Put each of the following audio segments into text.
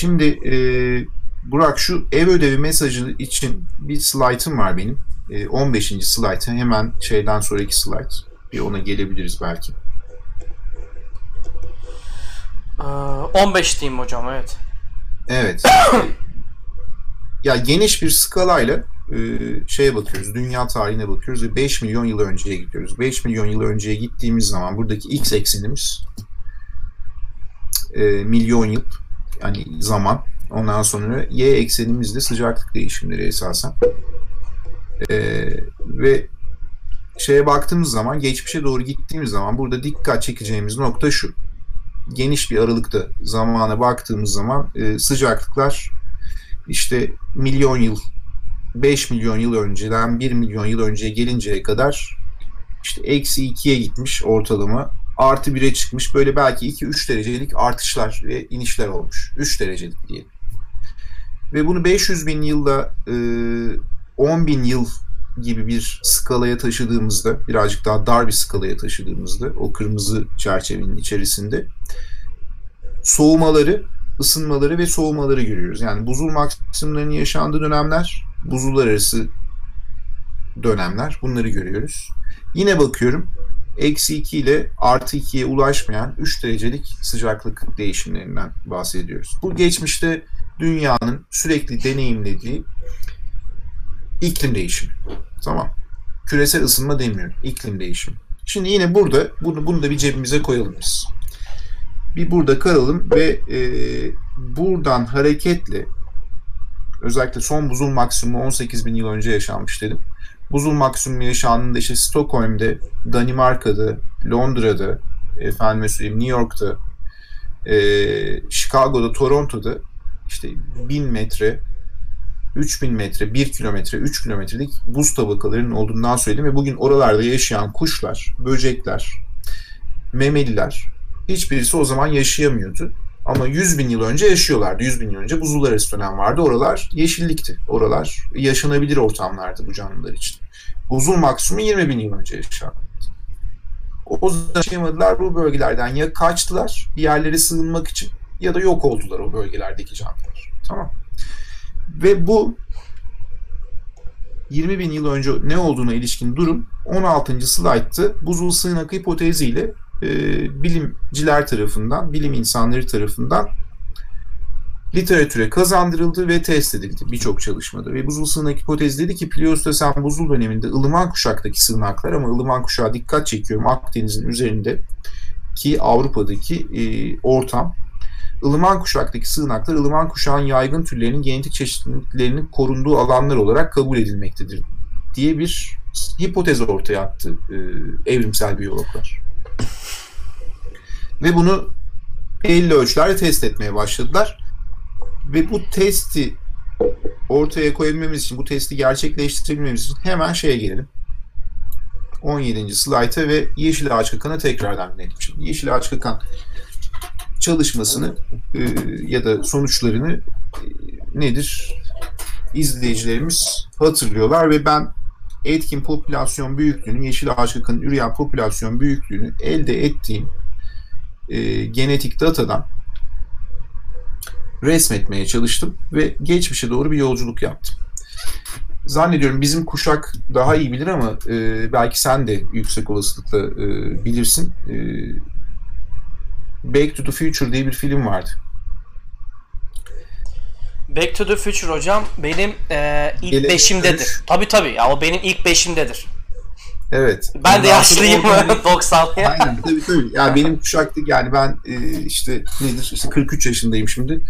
Şimdi e, Burak şu ev ödevi mesajı için bir slaytım var benim. E, 15. slayt. Hemen şeyden sonraki slayt. Bir ona gelebiliriz belki. Ee, 15 diyeyim hocam evet. Evet. ya geniş bir skalayla e, şeye bakıyoruz. Dünya tarihine bakıyoruz ve 5 milyon yıl önceye gidiyoruz. 5 milyon yıl önceye gittiğimiz zaman buradaki x eksenimiz e, milyon yıl yani zaman. Ondan sonra y eksenimiz de sıcaklık değişimleri esasen. E, ve şeye baktığımız zaman geçmişe doğru gittiğimiz zaman burada dikkat çekeceğimiz nokta şu. Geniş bir aralıkta zamana baktığımız zaman e, sıcaklıklar işte milyon yıl 5 milyon yıl önceden 1 milyon yıl önceye gelinceye kadar işte eksi 2'ye gitmiş ortalama artı 1'e çıkmış. Böyle belki 2-3 derecelik artışlar ve inişler olmuş. 3 derecelik diye ve bunu 500 bin yılda e, 10 bin yıl gibi bir skalaya taşıdığımızda birazcık daha dar bir skalaya taşıdığımızda o kırmızı çerçevenin içerisinde soğumaları, ısınmaları ve soğumaları görüyoruz. Yani buzul maksimumlarının yaşandığı dönemler, buzullar arası dönemler. Bunları görüyoruz. Yine bakıyorum eksi 2 ile artı 2'ye ulaşmayan 3 derecelik sıcaklık değişimlerinden bahsediyoruz. Bu geçmişte dünyanın sürekli deneyimlediği iklim değişimi. Tamam. Küresel ısınma demiyorum. İklim değişimi. Şimdi yine burada bunu, bunu da bir cebimize koyalım biz. Bir burada kalalım ve e, buradan hareketle özellikle son buzul maksimumu 18 bin yıl önce yaşanmış dedim. Buzul maksimumu yaşandığında işte Stockholm'de, Danimarka'da, Londra'da, efendim söyleyeyim New York'ta, e, Chicago'da, Toronto'da işte 1000 metre 3000 metre, 1 kilometre, 3 kilometrelik buz tabakalarının olduğundan söyledim ve bugün oralarda yaşayan kuşlar, böcekler, memeliler hiçbirisi o zaman yaşayamıyordu. Ama 100 bin yıl önce yaşıyorlardı. 100 bin yıl önce buzullar arası dönem vardı. Oralar yeşillikti. Oralar yaşanabilir ortamlardı bu canlılar için. Buzul maksimum 20 bin yıl önce yaşandı. O zaman yaşayamadılar bu bölgelerden ya kaçtılar bir yerlere sığınmak için ya da yok oldular o bölgelerdeki canlılar. Tamam. Ve bu 20 bin yıl önce ne olduğuna ilişkin durum 16. slaytta buzul sığınak hipoteziyle e, bilimciler tarafından, bilim insanları tarafından literatüre kazandırıldı ve test edildi birçok çalışmada. Ve buzul sığınak hipotezi dedi ki Pliostesen buzul döneminde ılıman kuşaktaki sığınaklar ama ılıman kuşağa dikkat çekiyorum Akdeniz'in üzerinde ki Avrupa'daki e, ortam ılıman kuşaktaki sığınaklar ılıman kuşağın yaygın türlerinin genetik çeşitliliklerinin korunduğu alanlar olarak kabul edilmektedir diye bir hipotez ortaya attı e, evrimsel biyologlar. Ve bunu belli ölçülerle test etmeye başladılar. Ve bu testi ortaya koyabilmemiz için, bu testi gerçekleştirebilmemiz için hemen şeye gelelim. 17. slayta ve Yeşil Ağaç Kakan'a tekrardan dönelim. Şimdi Yeşil Ağaç Kakan çalışmasını e, ya da sonuçlarını e, nedir izleyicilerimiz hatırlıyorlar ve ben etkin popülasyon büyüklüğünü, yeşil ağaç kakanın üreyen popülasyon büyüklüğünü elde ettiğim e, genetik datadan resmetmeye çalıştım ve geçmişe doğru bir yolculuk yaptım. Zannediyorum bizim kuşak daha iyi bilir ama e, belki sen de yüksek olasılıkla e, bilirsin. E, Back to the Future diye bir film vardı. Back to the Future hocam benim e, ilk Gelecek beşimdedir. Dönüş. Tabii tabii ya o benim ilk beşimdedir. Evet. Ben Ondan de yaşlıyım 90. Aynen tabii tabii. Yani benim kuşakta yani ben e, işte nedir işte 43 yaşındayım şimdi.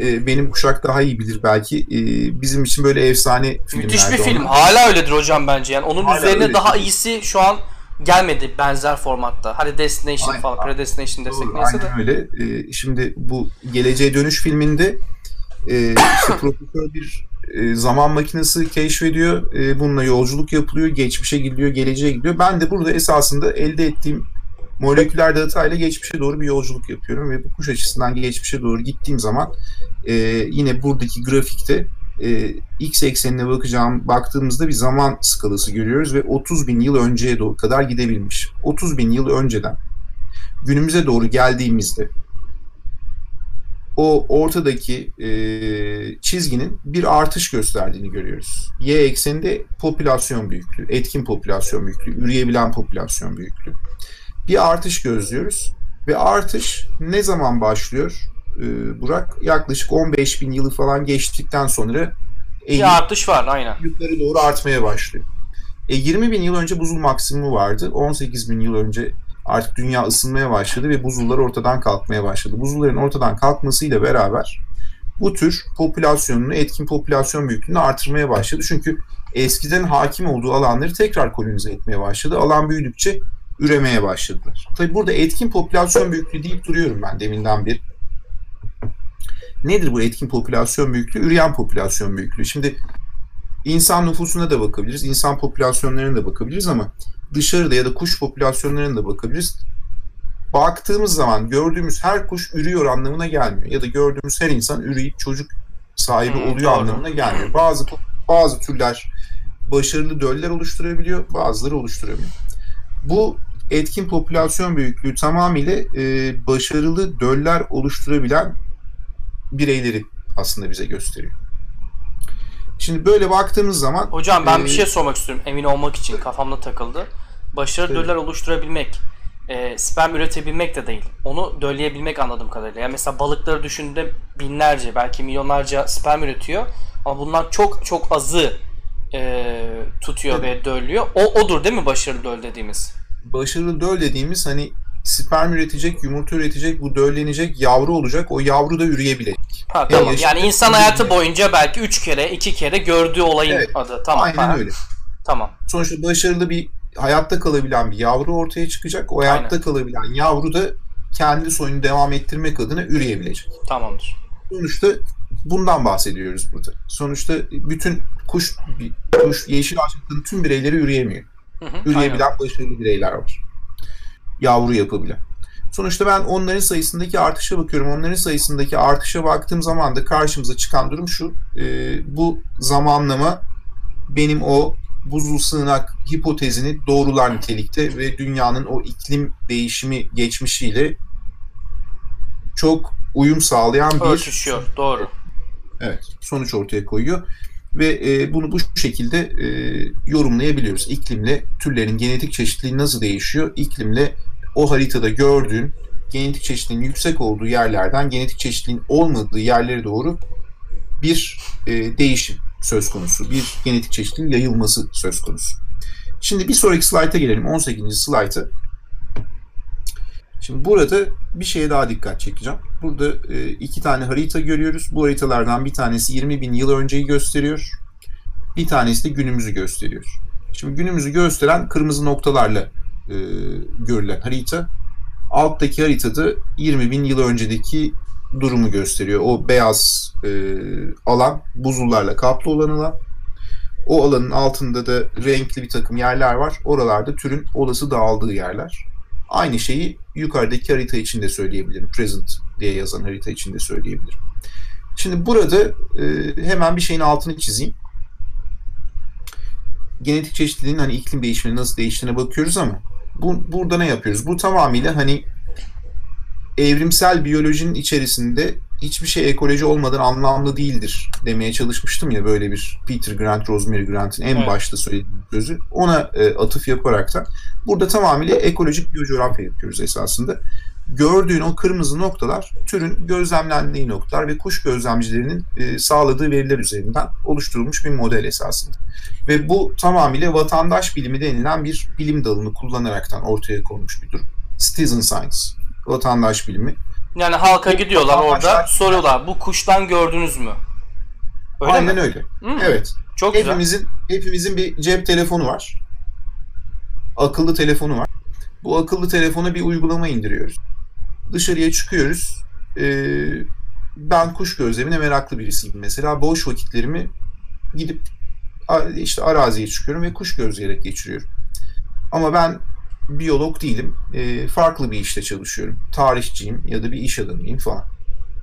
E, benim kuşak daha iyi bilir belki. E, bizim için böyle efsane filmler. Müthiş bir film. Hala öyledir hocam bence. Yani onun Hala üzerine öyledir. daha iyisi şu an gelmedi benzer formatta. Hadi Destination aynen, falan, Predestination desek neyse de. öyle. Ee, şimdi bu Geleceğe Dönüş filminde e, işte profesör bir e, zaman makinesi keşfediyor. E, bununla yolculuk yapılıyor. Geçmişe gidiyor, geleceğe gidiyor. Ben de burada esasında elde ettiğim moleküler datayla geçmişe doğru bir yolculuk yapıyorum ve bu kuş açısından geçmişe doğru gittiğim zaman e, yine buradaki grafikte x eksenine bakacağım baktığımızda bir zaman skalası görüyoruz ve 30 bin yıl önceye doğru kadar gidebilmiş. 30 bin yıl önceden günümüze doğru geldiğimizde o ortadaki e, çizginin bir artış gösterdiğini görüyoruz. Y ekseninde popülasyon büyüklüğü, etkin popülasyon büyüklüğü, üreyebilen popülasyon büyüklüğü. Bir artış gözlüyoruz ve artış ne zaman başlıyor? Ee, Burak yaklaşık 15 bin yılı falan geçtikten sonra bir artış var aynen. Yukarı doğru artmaya başlıyor. E, 20 bin yıl önce buzul maksimumu vardı. 18 bin yıl önce artık dünya ısınmaya başladı ve buzullar ortadan kalkmaya başladı. Buzulların ortadan kalkmasıyla beraber bu tür popülasyonunu, etkin popülasyon büyüklüğünü artırmaya başladı. Çünkü eskiden hakim olduğu alanları tekrar kolonize etmeye başladı. Alan büyüdükçe üremeye başladılar. Tabi burada etkin popülasyon büyüklüğü deyip duruyorum ben deminden beri. Nedir bu etkin popülasyon büyüklüğü? Üreyen popülasyon büyüklüğü. Şimdi insan nüfusuna da bakabiliriz, insan popülasyonlarına da bakabiliriz ama dışarıda ya da kuş popülasyonlarına da bakabiliriz. Baktığımız zaman gördüğümüz her kuş ürüyor anlamına gelmiyor. Ya da gördüğümüz her insan üreyip çocuk sahibi hmm, oluyor doğru. anlamına gelmiyor. Bazı bazı türler başarılı döller oluşturabiliyor, bazıları oluşturamıyor. Bu etkin popülasyon büyüklüğü tamamıyla e, başarılı döller oluşturabilen bireyleri aslında bize gösteriyor. Şimdi böyle baktığımız zaman... Hocam ben e, bir şey sormak istiyorum emin olmak için kafamda takıldı. Başarılı evet. döller oluşturabilmek, e, sperm üretebilmek de değil. Onu dölleyebilmek anladığım kadarıyla. Yani mesela balıkları düşündüğümde binlerce belki milyonlarca sperm üretiyor. Ama bunlar çok çok azı e, tutuyor evet. ve döllüyor. O odur değil mi başarılı döl dediğimiz? Başarılı döl dediğimiz hani sperm üretecek, yumurta üretecek, bu döllenecek, yavru olacak. O yavru da üreyebilecek. Ha, tamam. Yani, insan hayatı boyunca belki 3 kere, 2 kere gördüğü olayın evet, adı. Tamam. Aynen ha. öyle. Tamam. Sonuçta başarılı bir hayatta kalabilen bir yavru ortaya çıkacak. O hayatta Aynen. kalabilen yavru da kendi soyunu devam ettirmek adına üreyebilecek. Tamamdır. Sonuçta bundan bahsediyoruz burada. Sonuçta bütün kuş, kuş yeşil ağaçların tüm bireyleri üreyemiyor. Hı hı, Üreyebilen aynen. başarılı bireyler var yavru yapabilen. Sonuçta ben onların sayısındaki artışa bakıyorum. Onların sayısındaki artışa baktığım zaman da karşımıza çıkan durum şu. E, bu zamanlama benim o buzul sığınak hipotezini doğrular nitelikte ve dünyanın o iklim değişimi geçmişiyle çok uyum sağlayan bir örtüşüyor. Doğru. Evet, sonuç ortaya koyuyor ve e, bunu bu şekilde e, yorumlayabiliyoruz. İklimle türlerin genetik çeşitliliği nasıl değişiyor? İklimle o haritada gördüğün genetik çeşitliliğin yüksek olduğu yerlerden genetik çeşitliliğin olmadığı yerlere doğru bir e, değişim söz konusu. Bir genetik çeşitliliğin yayılması söz konusu. Şimdi bir sonraki slayta gelelim. 18. slayta. Şimdi burada bir şeye daha dikkat çekeceğim. Burada e, iki tane harita görüyoruz. Bu haritalardan bir tanesi 20 bin yıl önceyi gösteriyor. Bir tanesi de günümüzü gösteriyor. Şimdi günümüzü gösteren kırmızı noktalarla e, görülen harita. Alttaki haritada 20 bin yıl öncedeki durumu gösteriyor. O beyaz e, alan buzullarla kaplı olan alan. O alanın altında da renkli bir takım yerler var. Oralarda türün olası dağıldığı yerler. Aynı şeyi yukarıdaki harita için de söyleyebilirim. Present diye yazan harita için de söyleyebilirim. Şimdi burada e, hemen bir şeyin altını çizeyim. Genetik çeşitliliğin hani iklim değişimine nasıl değiştiğine bakıyoruz ama bu, burada ne yapıyoruz? Bu tamamıyla hani evrimsel biyolojinin içerisinde hiçbir şey ekoloji olmadan anlamlı değildir demeye çalışmıştım ya böyle bir Peter Grant, Rosemary Grant'in en evet. başta söylediği sözü. Ona e, atıf yaparak da burada tamamıyla ekolojik biyocoğrafya yapıyoruz esasında. Gördüğün o kırmızı noktalar türün gözlemlendiği noktalar ve kuş gözlemcilerinin e, sağladığı veriler üzerinden oluşturulmuş bir model esasında. Ve bu tamamıyla vatandaş bilimi denilen bir bilim dalını kullanaraktan ortaya konmuş bir durum. Citizen Science, vatandaş bilimi. Yani halka gidiyorlar orada soruyorlar bu kuştan gördünüz mü? Öyle Aynen mi? öyle. Hmm. Evet. Çok hepimizin güzel. hepimizin bir cep telefonu var. Akıllı telefonu var. Bu akıllı telefona bir uygulama indiriyoruz. Dışarıya çıkıyoruz. Ee, ben kuş gözlemine meraklı birisiyim mesela. Boş vakitlerimi gidip işte araziye çıkıyorum ve kuş gözleyerek geçiriyorum. Ama ben biyolog değilim. E, farklı bir işte çalışıyorum. Tarihçiyim ya da bir iş adamıyım falan.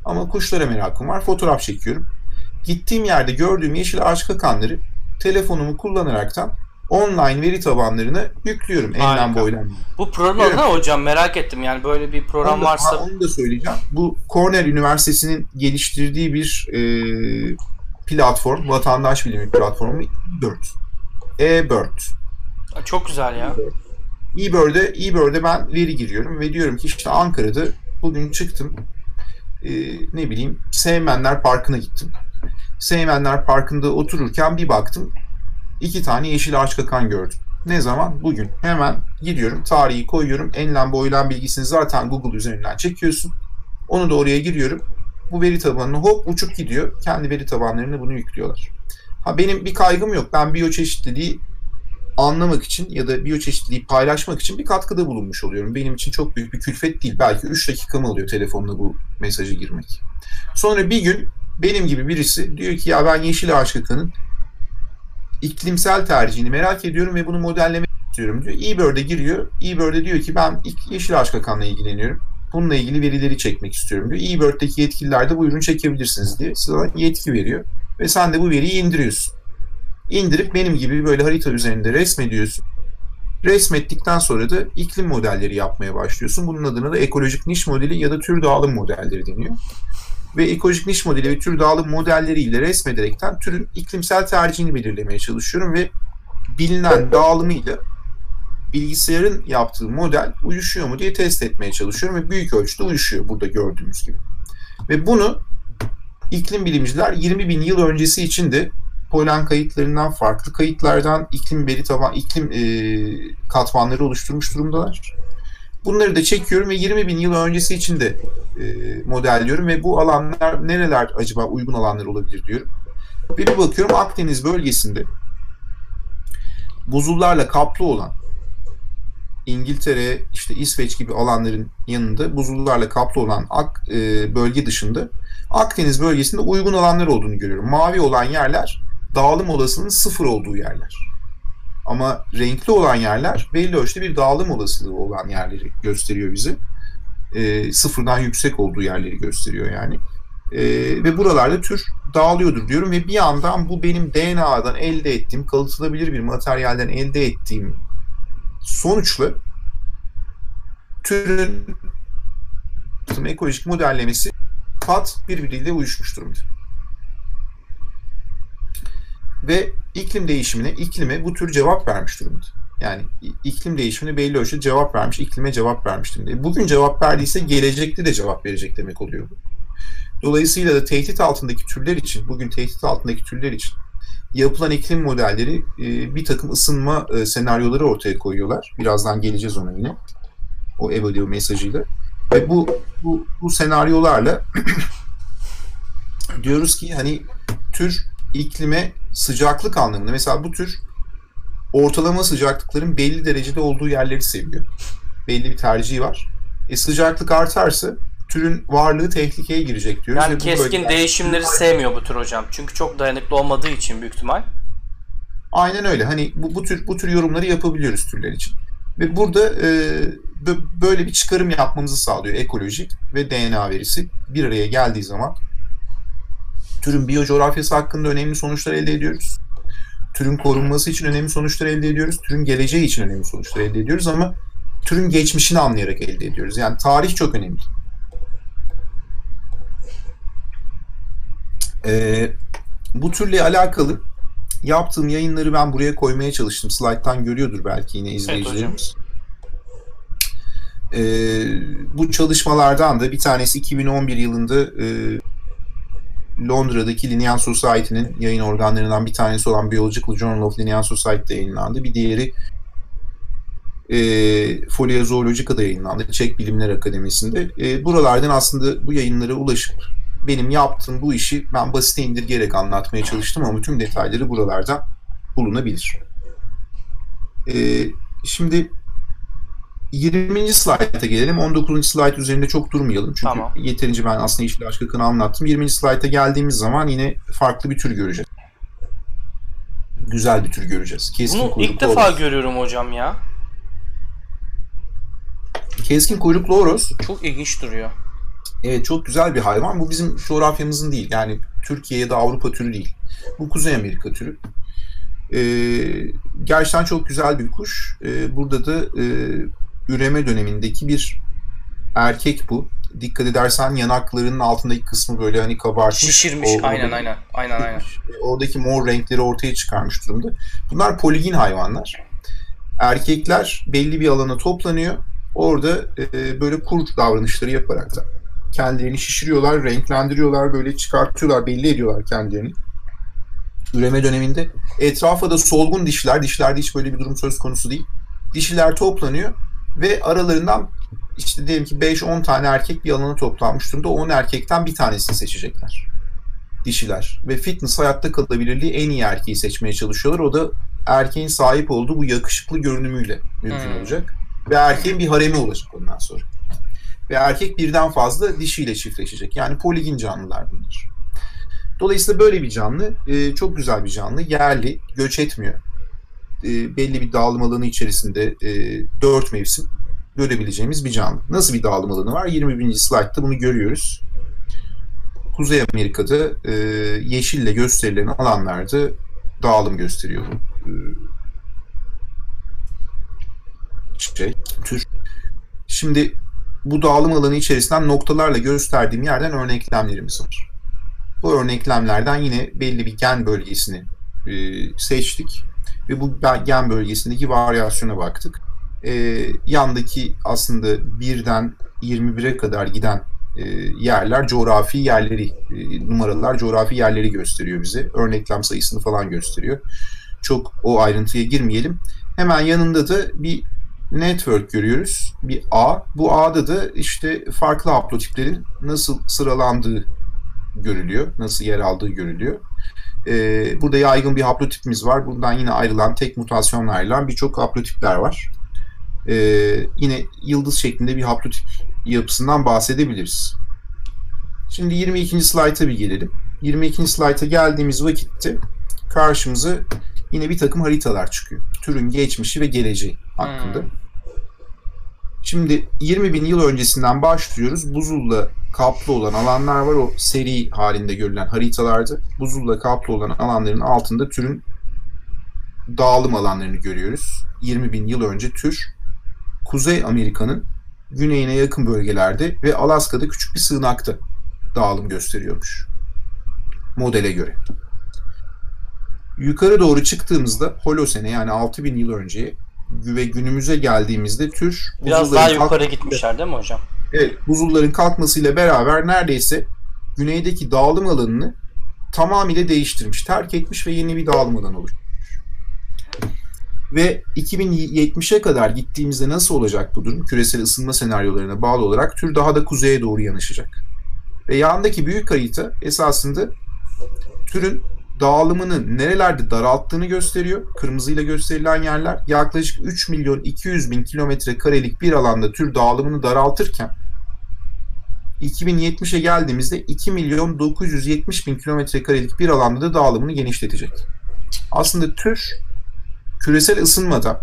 Ama kuşlara merakım var. Fotoğraf çekiyorum. Gittiğim yerde gördüğüm yeşil ağaç kakanları telefonumu kullanaraktan online veri tabanlarına yüklüyorum enlem boylam. Bu program adı ne hocam? Merak ettim. Yani böyle bir program Onu da, varsa onu da söyleyeceğim. Bu Cornell Üniversitesi'nin geliştirdiği bir e, platform, vatandaş bilimi platformu eBird. eBird. çok güzel ya. eBird'e, eBird'e ben veri giriyorum ve diyorum ki işte Ankara'da bugün çıktım. e, ne bileyim Seymenler Parkı'na gittim. Seymenler Parkı'nda otururken bir baktım iki tane yeşil ağaç kakan gördüm. Ne zaman? Bugün. Hemen gidiyorum, tarihi koyuyorum. Enlem boylam bilgisini zaten Google üzerinden çekiyorsun. Onu da oraya giriyorum. Bu veri tabanına hop uçup gidiyor. Kendi veri tabanlarına bunu yüklüyorlar. Ha benim bir kaygım yok. Ben biyoçeşitliliği anlamak için ya da biyoçeşitliliği paylaşmak için bir katkıda bulunmuş oluyorum. Benim için çok büyük bir külfet değil. Belki 3 dakikamı alıyor telefonla bu mesajı girmek. Sonra bir gün benim gibi birisi diyor ki ya ben yeşil ağaç kakanın iklimsel tercihini merak ediyorum ve bunu modellemek istiyorum diyor. eBird'e giriyor. eBird'e diyor ki ben yeşil ağaç kakanla ilgileniyorum. Bununla ilgili verileri çekmek istiyorum diyor. eBird'deki yetkililer de bu ürünü çekebilirsiniz diye sana yetki veriyor. Ve sen de bu veriyi indiriyorsun. İndirip benim gibi böyle harita üzerinde resmediyorsun. Resmettikten sonra da iklim modelleri yapmaya başlıyorsun. Bunun adına da ekolojik niş modeli ya da tür dağılım modelleri deniyor. Ve ekolojik niş modeli ve tür dağılım modelleriyle resmederekten türün iklimsel tercihini belirlemeye çalışıyorum ve bilinen dağılımıyla bilgisayarın yaptığı model uyuşuyor mu diye test etmeye çalışıyorum ve büyük ölçüde uyuşuyor burada gördüğümüz gibi. Ve bunu iklim bilimciler 20 bin yıl öncesi için de polen kayıtlarından farklı kayıtlardan iklim veri taban iklim e, katmanları oluşturmuş durumdalar. Bunları da çekiyorum ve 20 bin yıl öncesi için de e, modelliyorum ve bu alanlar nereler acaba uygun alanlar olabilir diyorum. Ve bir bakıyorum Akdeniz bölgesinde buzullarla kaplı olan İngiltere, işte İsveç gibi alanların yanında buzullarla kaplı olan ak, e, bölge dışında Akdeniz bölgesinde uygun alanlar olduğunu görüyorum. Mavi olan yerler dağılım olasılığının sıfır olduğu yerler. Ama renkli olan yerler belli ölçüde bir dağılım olasılığı olan yerleri gösteriyor bize. E, sıfırdan yüksek olduğu yerleri gösteriyor yani. E, ve buralarda tür dağılıyordur diyorum ve bir yandan bu benim DNA'dan elde ettiğim, kalıtılabilir bir materyalden elde ettiğim sonuçla türün ekolojik modellemesi pat birbiriyle uyuşmuş durumda. Ve iklim değişimine, iklime bu tür cevap vermiş durumda. Yani iklim değişimine belli ölçüde cevap vermiş, iklime cevap vermiş durumda. Bugün cevap verdiyse gelecekte de cevap verecek demek oluyor bu. Dolayısıyla da tehdit altındaki türler için, bugün tehdit altındaki türler için yapılan iklim modelleri bir takım ısınma senaryoları ortaya koyuyorlar. Birazdan geleceğiz ona yine. O Evalue mesajıyla. Ve bu, bu, bu senaryolarla diyoruz ki hani tür iklime sıcaklık anlamında mesela bu tür ortalama sıcaklıkların belli derecede olduğu yerleri seviyor. Belli bir tercihi var. E sıcaklık artarsa türün varlığı tehlikeye girecek diyoruz. Yani keskin değişimleri sevmiyor bu tür hocam. Çünkü çok dayanıklı olmadığı için büyük ihtimal. Aynen öyle. Hani bu, bu tür bu tür yorumları yapabiliyoruz türler için. Ve burada e, böyle bir çıkarım yapmamızı sağlıyor ekolojik ve DNA verisi bir araya geldiği zaman türün biyocoğrafyası hakkında önemli sonuçlar elde ediyoruz. Türün korunması için önemli sonuçlar elde ediyoruz. Türün geleceği için önemli sonuçlar elde ediyoruz ama türün geçmişini anlayarak elde ediyoruz. Yani tarih çok önemli. Ee, bu türle alakalı yaptığım yayınları ben buraya koymaya çalıştım. Slide'tan görüyordur belki yine izleyicilerimiz. Evet, ee, bu çalışmalardan da bir tanesi 2011 yılında e, Londra'daki Linnean Society'nin yayın organlarından bir tanesi olan Biological Journal of Linnean Society'de yayınlandı. Bir diğeri e, Folia Zoologica'da yayınlandı. Çek Bilimler Akademisi'nde. E, buralardan aslında bu yayınlara ulaşıp benim yaptığım bu işi ben basite indirgeyerek anlatmaya çalıştım ama tüm detayları buralarda bulunabilir. Ee, şimdi 20. slayta gelelim. 19. slayt üzerinde çok durmayalım. Çünkü tamam. yeterince ben aslında işle aşk akını anlattım. 20. slayta geldiğimiz zaman yine farklı bir tür göreceğiz. Güzel bir tür göreceğiz. Keskin Bunu ilk defa oros. görüyorum hocam ya. Keskin kuyruklu oros. Çok ilginç duruyor. Evet çok güzel bir hayvan. Bu bizim coğrafyamızın değil. Yani Türkiye ya da Avrupa türü değil. Bu Kuzey Amerika türü. E, gerçekten çok güzel bir kuş. E, burada da e, üreme dönemindeki bir erkek bu. Dikkat edersen yanaklarının altındaki kısmı böyle hani kabartmış. Şişirmiş. Orada aynen aynen. Aynen aynen. Oradaki mor renkleri ortaya çıkarmış durumda. Bunlar poligin hayvanlar. Erkekler belli bir alana toplanıyor. Orada e, böyle kur davranışları yaparak da kendilerini şişiriyorlar, renklendiriyorlar, böyle çıkartıyorlar, belli ediyorlar kendilerini. Üreme döneminde. Etrafa da solgun dişiler, dişlerde hiç böyle bir durum söz konusu değil. Dişiler toplanıyor ve aralarından işte diyelim ki 5-10 tane erkek bir alana toplanmış durumda. 10 erkekten bir tanesini seçecekler dişiler ve fitness hayatta kalabilirliği en iyi erkeği seçmeye çalışıyorlar. O da erkeğin sahip olduğu bu yakışıklı görünümüyle mümkün Hmm. olacak. Ve erkeğin bir haremi olacak ondan sonra. Ve erkek birden fazla dişiyle çiftleşecek. Yani poligin canlılar bunlar. Dolayısıyla böyle bir canlı, e, çok güzel bir canlı, yerli, göç etmiyor. E, belli bir dağılım alanı içerisinde e, dört mevsim görebileceğimiz bir canlı. Nasıl bir dağılım alanı var? 21. slaytta bunu görüyoruz. Kuzey Amerika'da e, yeşille gösterilen alanlarda dağılım gösteriyor e, şey, tür. Şimdi bu dağılım alanı içerisinden noktalarla gösterdiğim yerden örneklemlerimiz var. Bu örneklemlerden yine belli bir gen bölgesini e, seçtik ve bu gen bölgesindeki varyasyona baktık. E, yandaki aslında birden 21'e kadar giden e, yerler coğrafi yerleri, e, numaralar coğrafi yerleri gösteriyor bize. Örneklem sayısını falan gösteriyor. Çok o ayrıntıya girmeyelim. Hemen yanında da bir network görüyoruz. Bir ağ. Bu ağda da işte farklı haplotiplerin nasıl sıralandığı görülüyor. Nasıl yer aldığı görülüyor. Ee, burada yaygın bir haplotipimiz var. Bundan yine ayrılan tek mutasyonla ayrılan birçok haplotipler var. Ee, yine yıldız şeklinde bir haplotip yapısından bahsedebiliriz. Şimdi 22. slayta bir gelelim. 22. slayta geldiğimiz vakitte karşımıza yine bir takım haritalar çıkıyor. Türün geçmişi ve geleceği hakkında. Hmm. Şimdi 20 bin yıl öncesinden başlıyoruz. Buzulla kaplı olan alanlar var. O seri halinde görülen haritalarda. Buzulla kaplı olan alanların altında türün dağılım alanlarını görüyoruz. 20 bin yıl önce tür Kuzey Amerika'nın güneyine yakın bölgelerde ve Alaska'da küçük bir sığınakta dağılım gösteriyormuş. Modele göre. Yukarı doğru çıktığımızda Holosene yani 6000 yıl önceye ve günümüze geldiğimizde tür Biraz daha yukarı gitmişler değil mi hocam? Evet, buzulların kalkmasıyla beraber neredeyse güneydeki dağılım alanını tamamıyla değiştirmiş, terk etmiş ve yeni bir dağılım alanı oluşturmuş. Ve 2070'e kadar gittiğimizde nasıl olacak bu durum? Küresel ısınma senaryolarına bağlı olarak tür daha da kuzeye doğru yanaşacak. Ve yandaki büyük harita esasında türün dağılımını nerelerde daralttığını gösteriyor. Kırmızıyla gösterilen yerler yaklaşık 3 milyon 200 bin kilometre karelik bir alanda tür dağılımını daraltırken 2070'e geldiğimizde 2 milyon 970 bin kilometre karelik bir alanda da dağılımını genişletecek. Aslında tür küresel ısınmada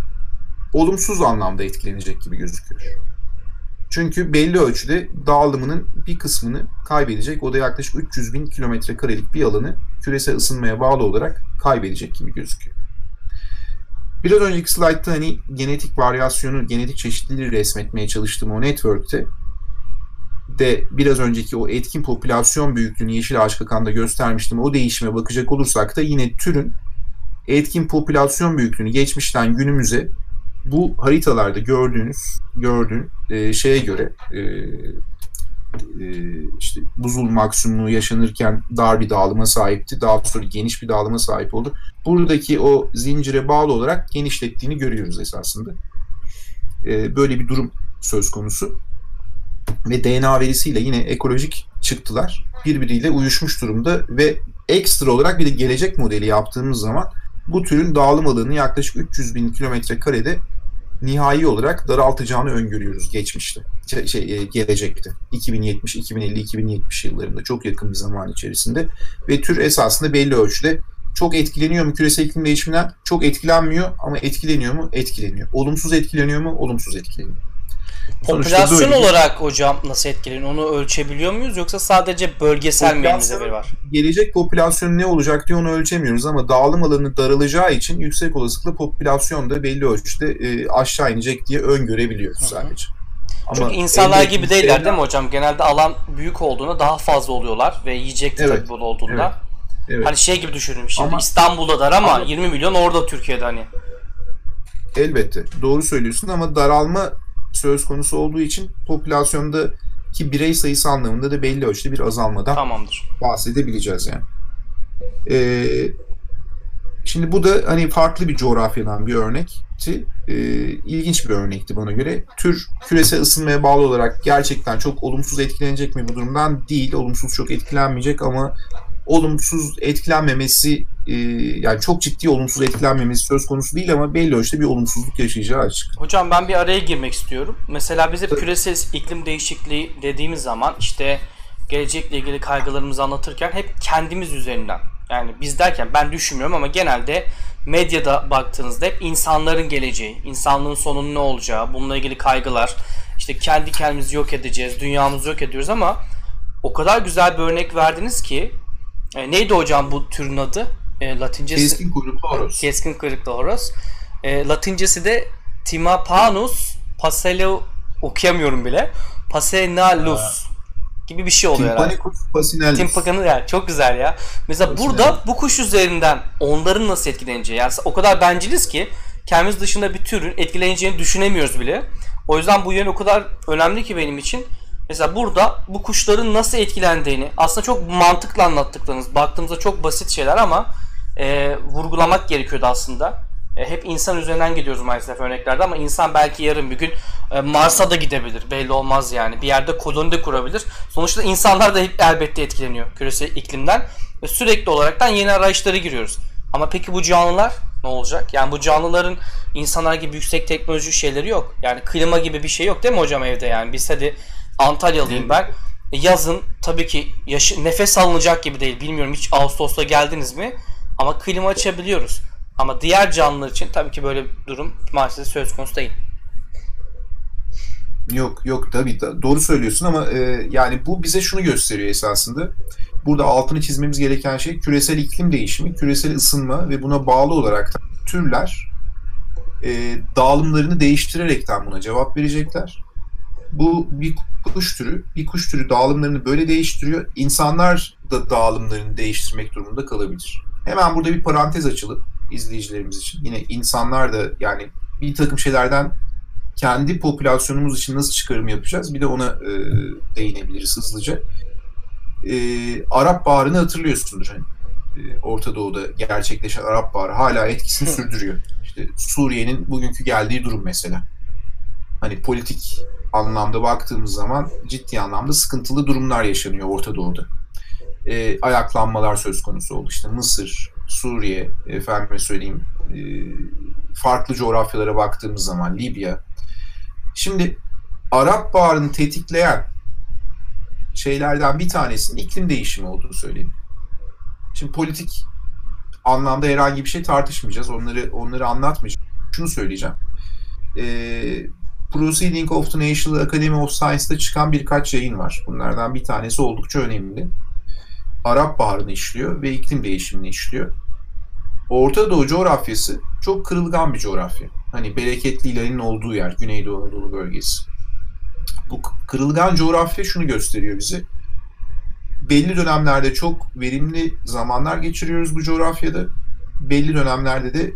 olumsuz anlamda etkilenecek gibi gözüküyor. Çünkü belli ölçüde dağılımının bir kısmını kaybedecek. O da yaklaşık 300 bin kilometre karelik bir alanı küresel ısınmaya bağlı olarak kaybedecek gibi gözüküyor. Biraz önceki slaytta hani genetik varyasyonu, genetik çeşitliliği resmetmeye çalıştığım o network'te de biraz önceki o etkin popülasyon büyüklüğünü Yeşil Ağaç Kakan'da göstermiştim. O değişime bakacak olursak da yine türün etkin popülasyon büyüklüğünü geçmişten günümüze bu haritalarda gördüğünüz gördüğün e, şeye göre e, e, işte buzul maksimumluğu yaşanırken dar bir dağılıma sahipti. Daha sonra geniş bir dağılıma sahip oldu. Buradaki o zincire bağlı olarak genişlettiğini görüyoruz esasında. E, böyle bir durum söz konusu. Ve DNA verisiyle yine ekolojik çıktılar birbiriyle uyuşmuş durumda ve ekstra olarak bir de gelecek modeli yaptığımız zaman bu türün dağılım alanı yaklaşık 300 bin kilometre karede nihai olarak daraltacağını öngörüyoruz geçmişte, şey, şey, gelecekte. 2070, 2050, 2070 yıllarında çok yakın bir zaman içerisinde ve tür esasında belli ölçüde çok etkileniyor mu küresel iklim değişiminden? Çok etkilenmiyor ama etkileniyor mu? Etkileniyor. Olumsuz etkileniyor mu? Olumsuz etkileniyor. Popülasyon olarak hocam nasıl etkileniyor? Onu ölçebiliyor muyuz yoksa sadece bölgesel mi elimizde veri var? Gelecek popülasyon ne olacak diye onu ölçemiyoruz ama dağılım alanı daralacağı için yüksek olasılıkla popülasyon da belli ölçüde e, aşağı inecek diye öngörebiliyoruz Hı-hı. sadece. Ama Çünkü insanlar gibi değiller değil mi hocam? Genelde alan büyük olduğunda daha fazla oluyorlar ve yiyecek de evet. tabii bol olduğunda. Evet. Evet. Hani şey gibi düşünün şimdi ama, İstanbul'da dar ama, ama 20 milyon orada Türkiye'de hani. Elbette doğru söylüyorsun ama daralma söz konusu olduğu için popülasyonda ki birey sayısı anlamında da belli ölçüde bir azalmadan Tamamdır. bahsedebileceğiz yani. Ee, şimdi bu da hani farklı bir coğrafyadan bir örnekti. Ee, ilginç bir örnekti bana göre. Tür küresel ısınmaya bağlı olarak gerçekten çok olumsuz etkilenecek mi bu durumdan? Değil. Olumsuz çok etkilenmeyecek ama olumsuz etkilenmemesi e, yani çok ciddi olumsuz etkilenmemesi söz konusu değil ama belli ölçüde bir olumsuzluk yaşayacağı açık. Hocam ben bir araya girmek istiyorum. Mesela biz hep küresel iklim değişikliği dediğimiz zaman işte gelecekle ilgili kaygılarımızı anlatırken hep kendimiz üzerinden yani biz derken ben düşünmüyorum ama genelde medyada baktığınızda hep insanların geleceği, insanlığın sonunun ne olacağı, bununla ilgili kaygılar, işte kendi kendimizi yok edeceğiz, dünyamızı yok ediyoruz ama o kadar güzel bir örnek verdiniz ki e, neydi hocam bu türün adı? E, Latincesi. Keskin kuyruklu horoz. Keskin kuyruklu horoz. E, Latincesi de Timapanus paselu okuyamıyorum bile. Pasenalus ha. gibi bir şey oluyor Timpanicus herhalde. pasinalis. Timpanicus yani çok güzel ya. Mesela Pasinalis. burada bu kuş üzerinden onların nasıl etkileneceği yani o kadar benciliz ki kendimiz dışında bir türün etkileneceğini düşünemiyoruz bile. O yüzden bu yön o kadar önemli ki benim için. Mesela burada bu kuşların nasıl etkilendiğini aslında çok mantıklı anlattıklarınız. Baktığımızda çok basit şeyler ama e, vurgulamak gerekiyordu aslında. E, hep insan üzerinden gidiyoruz maalesef örneklerde ama insan belki yarın bir gün e, Mars'a da gidebilir. Belli olmaz yani. Bir yerde koloni de kurabilir. Sonuçta insanlar da elbette etkileniyor küresel iklimden. Ve sürekli olaraktan yeni arayışlara giriyoruz. Ama peki bu canlılar ne olacak? Yani bu canlıların insanlar gibi yüksek teknoloji şeyleri yok. Yani klima gibi bir şey yok değil mi hocam evde yani? Biz hadi Antalyalıyım ben. E, yazın tabii ki yaşı, nefes alınacak gibi değil. Bilmiyorum hiç Ağustos'ta geldiniz mi? Ama klima açabiliyoruz. Ama diğer canlılar için tabii ki böyle bir durum maalesef söz konusu değil. Yok yok tabii doğru söylüyorsun ama e, yani bu bize şunu gösteriyor esasında. Burada altını çizmemiz gereken şey küresel iklim değişimi, küresel ısınma ve buna bağlı olarak da türler e, dağılımlarını değiştirerekten buna cevap verecekler. Bu bir kuş türü. Bir kuş türü dağılımlarını böyle değiştiriyor. İnsanlar da dağılımlarını değiştirmek durumunda kalabilir. Hemen burada bir parantez açılıp izleyicilerimiz için. Yine insanlar da yani bir takım şeylerden kendi popülasyonumuz için nasıl çıkarım yapacağız? Bir de ona e, değinebiliriz hızlıca. E, Arap Baharı'nı hatırlıyorsundur. Hani, e, Orta Doğu'da gerçekleşen Arap Baharı hala etkisini sürdürüyor. İşte Suriye'nin bugünkü geldiği durum mesela. Hani politik anlamda baktığımız zaman ciddi anlamda sıkıntılı durumlar yaşanıyor Orta Doğu'da. E, ayaklanmalar söz konusu oldu. İşte Mısır, Suriye, efendime söyleyeyim e, farklı coğrafyalara baktığımız zaman Libya. Şimdi Arap Baharı'nı tetikleyen şeylerden bir tanesinin iklim değişimi olduğu söyleniyor. Şimdi politik anlamda herhangi bir şey tartışmayacağız. Onları onları anlatmayacağım. Şunu söyleyeceğim. Ee, Proceeding of the National Academy of Science'da çıkan birkaç yayın var. Bunlardan bir tanesi oldukça önemli. Arap Baharı'nı işliyor ve iklim değişimini işliyor. Orta Doğu coğrafyası çok kırılgan bir coğrafya. Hani bereketli ilanın olduğu yer, Güneydoğu Anadolu bölgesi. Bu kırılgan coğrafya şunu gösteriyor bize. Belli dönemlerde çok verimli zamanlar geçiriyoruz bu coğrafyada. Belli dönemlerde de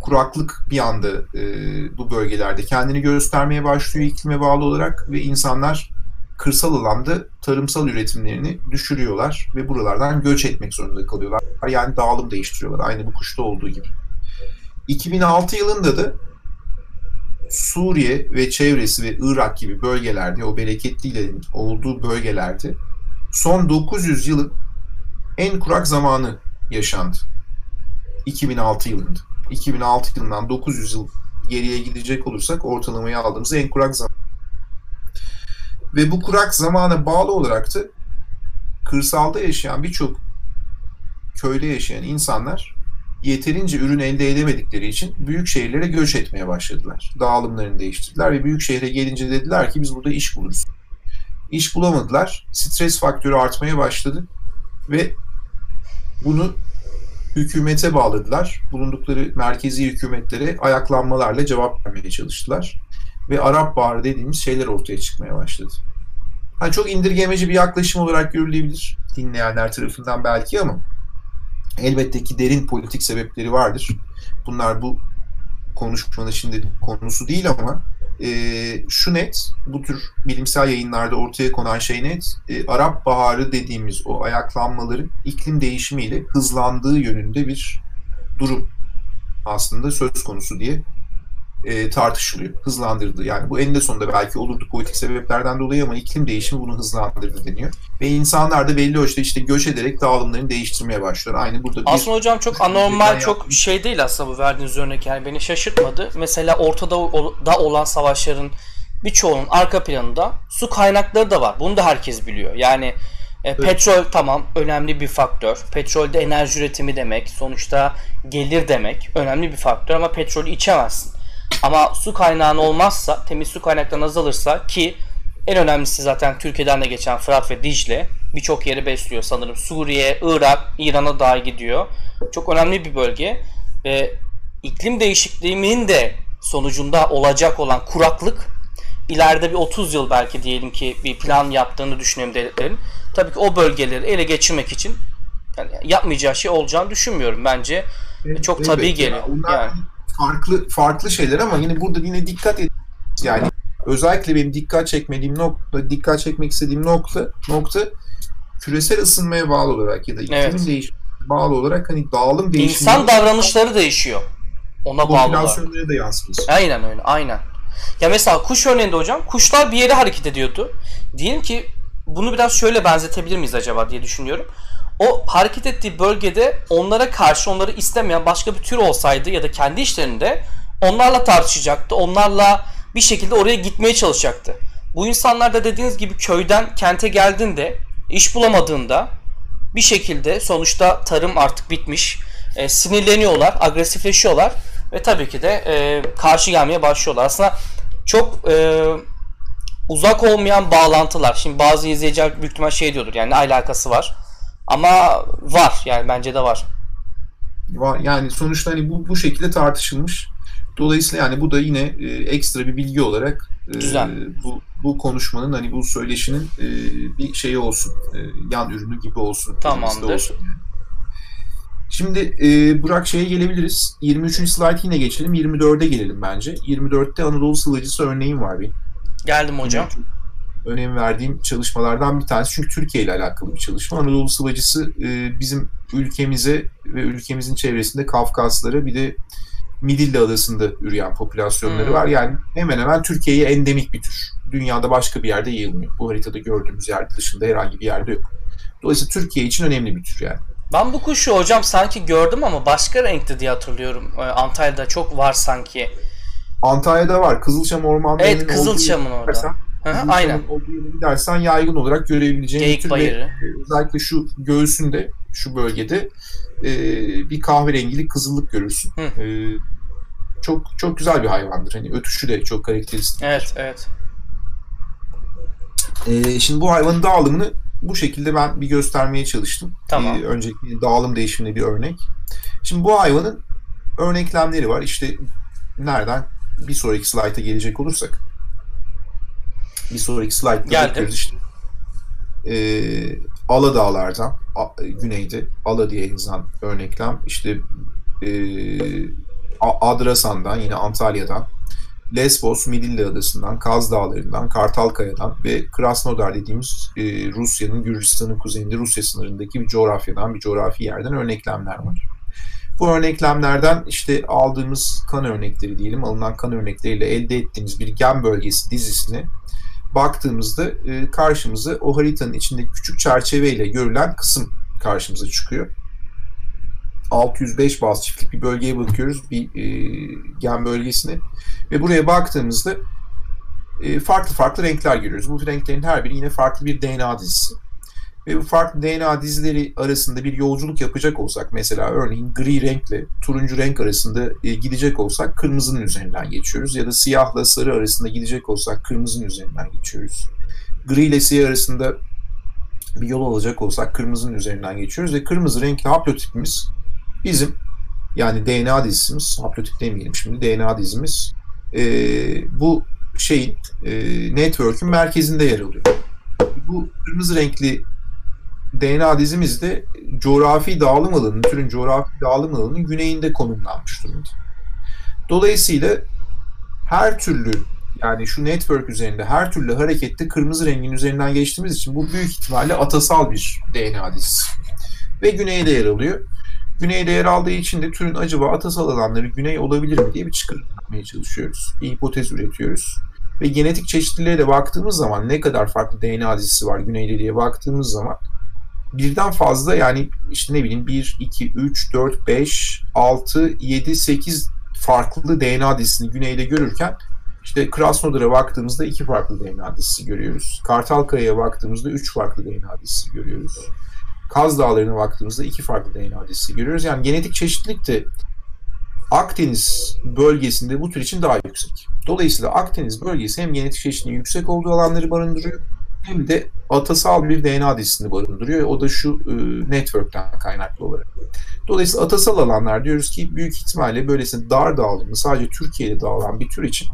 kuraklık bir anda e, bu bölgelerde kendini göstermeye başlıyor iklime bağlı olarak ve insanlar kırsal alanda tarımsal üretimlerini düşürüyorlar ve buralardan göç etmek zorunda kalıyorlar. Yani dağılım değiştiriyorlar aynı bu kuşta olduğu gibi. 2006 yılında da Suriye ve çevresi ve Irak gibi bölgelerde o bereketli olduğu bölgelerde son 900 yılın en kurak zamanı yaşandı. 2006 yılında. 2006 yılından 900 yıl geriye gidecek olursak ortalamayı aldığımız en kurak zaman. Ve bu kurak zamana bağlı olarak da kırsalda yaşayan birçok köyde yaşayan insanlar yeterince ürün elde edemedikleri için büyük şehirlere göç etmeye başladılar. Dağılımlarını değiştirdiler ve büyük şehre gelince dediler ki biz burada iş buluruz. İş bulamadılar. Stres faktörü artmaya başladı ve bunu hükümete bağladılar. Bulundukları merkezi hükümetlere ayaklanmalarla cevap vermeye çalıştılar. Ve Arap Baharı dediğimiz şeyler ortaya çıkmaya başladı. Hani çok indirgemeci bir yaklaşım olarak görülebilir dinleyenler tarafından belki ama elbette ki derin politik sebepleri vardır. Bunlar bu konuşmanın şimdi konusu değil ama e, şu net, bu tür bilimsel yayınlarda ortaya konan şey net, e, Arap Baharı dediğimiz o ayaklanmaların iklim değişimiyle hızlandığı yönünde bir durum aslında söz konusu diye e, tartışılıyor. Hızlandırdı. Yani bu eninde sonunda belki olurdu politik sebeplerden dolayı ama iklim değişimi bunu hızlandırdı deniyor. Ve insanlar da belli ölçüde işte göç ederek dağılımlarını değiştirmeye başlıyor. Aynı burada bir, Aslında hocam çok anormal, çok şey değil aslında bu verdiğiniz örnek yani beni şaşırtmadı. Mesela ortada da olan savaşların birçoğunun arka planında su kaynakları da var. Bunu da herkes biliyor. Yani e, evet. petrol tamam önemli bir faktör. Petrolde enerji üretimi demek, sonuçta gelir demek önemli bir faktör ama petrolü içemezsin. Ama su kaynağın olmazsa, temiz su kaynakları azalırsa ki en önemlisi zaten Türkiye'den de geçen Fırat ve Dicle birçok yeri besliyor sanırım. Suriye, Irak, İran'a dahi gidiyor. Çok önemli bir bölge. Ve iklim değişikliğinin de sonucunda olacak olan kuraklık ileride bir 30 yıl belki diyelim ki bir plan yaptığını düşünüyorum devletlerin. Tabii ki o bölgeleri ele geçirmek için yani yapmayacağı şey olacağını düşünmüyorum bence. Evet, çok tabii evet, geliyor. yani farklı farklı şeyler ama yine burada yine dikkat et yani özellikle benim dikkat çekmediğim nokta, dikkat çekmek istediğim nokta nokta küresel ısınmaya bağlı olarak ya da iklimin evet. değişimine bağlı olarak hani dağılım değişimi İnsan davranışları değişiyor. Ona bağlı Popülasyonlara da yansıması. Aynen öyle. Aynen. Ya mesela kuş örneğinde hocam kuşlar bir yere hareket ediyordu. Diyelim ki bunu biraz şöyle benzetebilir miyiz acaba diye düşünüyorum o hareket ettiği bölgede onlara karşı onları istemeyen başka bir tür olsaydı ya da kendi işlerinde onlarla tartışacaktı. Onlarla bir şekilde oraya gitmeye çalışacaktı. Bu insanlar da dediğiniz gibi köyden kente geldiğinde iş bulamadığında bir şekilde sonuçta tarım artık bitmiş. E, sinirleniyorlar, agresifleşiyorlar ve tabii ki de e, karşı gelmeye başlıyorlar. Aslında çok e, uzak olmayan bağlantılar. Şimdi bazı izleyiciler büyük ihtimal şey diyordur yani ne alakası var. Ama var yani bence de var. Var yani sonuçta hani bu bu şekilde tartışılmış. Dolayısıyla yani bu da yine e, ekstra bir bilgi olarak e, bu bu konuşmanın hani bu söyleşinin e, bir şeyi olsun. E, yan ürünü gibi olsun. Tamamdır. Olsun yani. Şimdi e, Burak şeye gelebiliriz. 23. slide yine geçelim. 24'e gelelim bence. 24'te Anadolu Sıvacısı örneğim var benim. Geldim hocam. Evet önem verdiğim çalışmalardan bir tanesi. Çünkü Türkiye ile alakalı bir çalışma. Anadolu sıvacısı e, bizim ülkemize ve ülkemizin çevresinde Kafkaslara bir de Midilli Adası'nda üreyen popülasyonları hmm. var. Yani hemen hemen Türkiye'ye endemik bir tür. Dünyada başka bir yerde yayılmıyor. Bu haritada gördüğümüz yer dışında herhangi bir yerde yok. Dolayısıyla Türkiye için önemli bir tür yani. Ben bu kuşu hocam sanki gördüm ama başka renkte diye hatırlıyorum. Ee, Antalya'da çok var sanki. Antalya'da var. Kızılçam ormanlarının Evet Kızılçam'ın orada. Hı, aynen. olduğu yere gidersen yaygın olarak görebileceğin Geyik tür bayırı. ve özellikle şu göğsünde, şu bölgede e, bir kahverengilik, kızıllık görürsün. E, çok çok güzel bir hayvandır. Hani ötüşü de çok karakteristik. Evet, evet. E, şimdi bu hayvanın dağılımını bu şekilde ben bir göstermeye çalıştım. Tamam. E, önceki dağılım değişimine bir örnek. Şimdi bu hayvanın örneklemleri var. İşte nereden? Bir sonraki slayta gelecek olursak bir sonraki slide'da bakıyoruz işte. Ee, Ala Dağlar'dan, güneyde Ala diye yazan örneklem, işte e, Adrasan'dan, yine Antalya'dan, Lesbos, Midilli Adası'ndan, Kaz Dağları'ndan, Kartalkaya'dan ve Krasnodar dediğimiz e, Rusya'nın Gürcistan'ın kuzeyinde Rusya sınırındaki bir coğrafyadan, bir coğrafi yerden örneklemler var. Bu örneklemlerden işte aldığımız kan örnekleri diyelim, alınan kan örnekleriyle elde ettiğimiz bir gen bölgesi dizisini baktığımızda e, karşımıza o haritanın içindeki küçük çerçeveyle görülen kısım karşımıza çıkıyor. 605 baz çiftlik bir bölgeye bakıyoruz, bir e, gen bölgesine ve buraya baktığımızda e, farklı farklı renkler görüyoruz. Bu renklerin her biri yine farklı bir DNA dizisi. Ve bu farklı DNA dizileri arasında bir yolculuk yapacak olsak mesela örneğin gri renkle turuncu renk arasında e, gidecek olsak kırmızının üzerinden geçiyoruz. Ya da siyahla sarı arasında gidecek olsak kırmızının üzerinden geçiyoruz. Gri ile siyah arasında bir yol alacak olsak kırmızının üzerinden geçiyoruz ve kırmızı renkli haplotipimiz bizim yani DNA dizimiz, haplotip demeyelim şimdi DNA dizimiz e, bu şeyin e, network'ün merkezinde yer alıyor. Bu kırmızı renkli DNA dizimiz de coğrafi dağılım alanının, türün coğrafi dağılım alanının güneyinde konumlanmış durumda. Dolayısıyla her türlü yani şu network üzerinde her türlü harekette kırmızı rengin üzerinden geçtiğimiz için bu büyük ihtimalle atasal bir DNA dizisi. Ve güneyde yer alıyor. Güneyde yer aldığı için de türün acaba atasal alanları güney olabilir mi diye bir çıkarım yapmaya çalışıyoruz. Bir hipotez üretiyoruz. Ve genetik çeşitliliğe de baktığımız zaman ne kadar farklı DNA dizisi var güneyde diye baktığımız zaman birden fazla yani işte ne bileyim 1, 2, 3, 4, 5, 6, 7, 8 farklı DNA dizisini güneyde görürken işte Krasnodar'a baktığımızda iki farklı DNA dizisi görüyoruz. Kartalkaya'ya baktığımızda üç farklı DNA dizisi görüyoruz. Kaz Dağları'na baktığımızda iki farklı DNA dizisi görüyoruz. Yani genetik çeşitlilik de Akdeniz bölgesinde bu tür için daha yüksek. Dolayısıyla Akdeniz bölgesi hem genetik çeşitliliğin yüksek olduğu alanları barındırıyor hem de atasal bir DNA dizisini barındırıyor. O da şu e, network'ten kaynaklı olarak. Dolayısıyla atasal alanlar diyoruz ki büyük ihtimalle böylesine dar dağılımlı sadece Türkiye'de dağılan bir tür için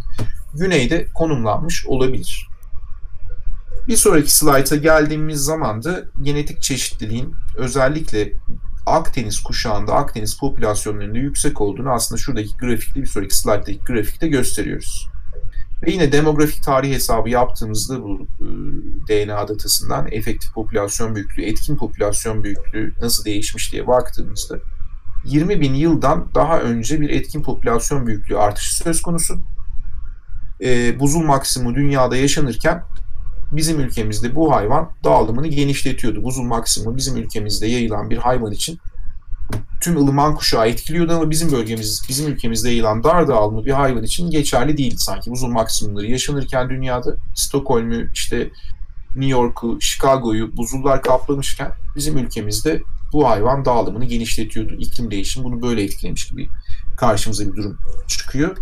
güneyde konumlanmış olabilir. Bir sonraki slayta geldiğimiz zaman da genetik çeşitliliğin özellikle Akdeniz kuşağında Akdeniz popülasyonlarında yüksek olduğunu aslında şuradaki grafikte bir sonraki slayttaki grafikte gösteriyoruz. Ve yine demografik tarih hesabı yaptığımızda bu e, DNA datasından efektif popülasyon büyüklüğü, etkin popülasyon büyüklüğü nasıl değişmiş diye baktığımızda 20 bin yıldan daha önce bir etkin popülasyon büyüklüğü artışı söz konusu. E, buzul maksimumu dünyada yaşanırken bizim ülkemizde bu hayvan dağılımını genişletiyordu. Buzul maksimumu bizim ülkemizde yayılan bir hayvan için tüm ılıman kuşağı etkiliyordu ama bizim bölgemiz, bizim ülkemizde yayılan dar dağılımı bir hayvan için geçerli değildi sanki. Buzul maksimumları yaşanırken dünyada Stockholm'u işte New York'u, Chicago'yu buzullar kaplamışken bizim ülkemizde bu hayvan dağılımını genişletiyordu. İklim değişimi bunu böyle etkilemiş gibi karşımıza bir durum çıkıyor.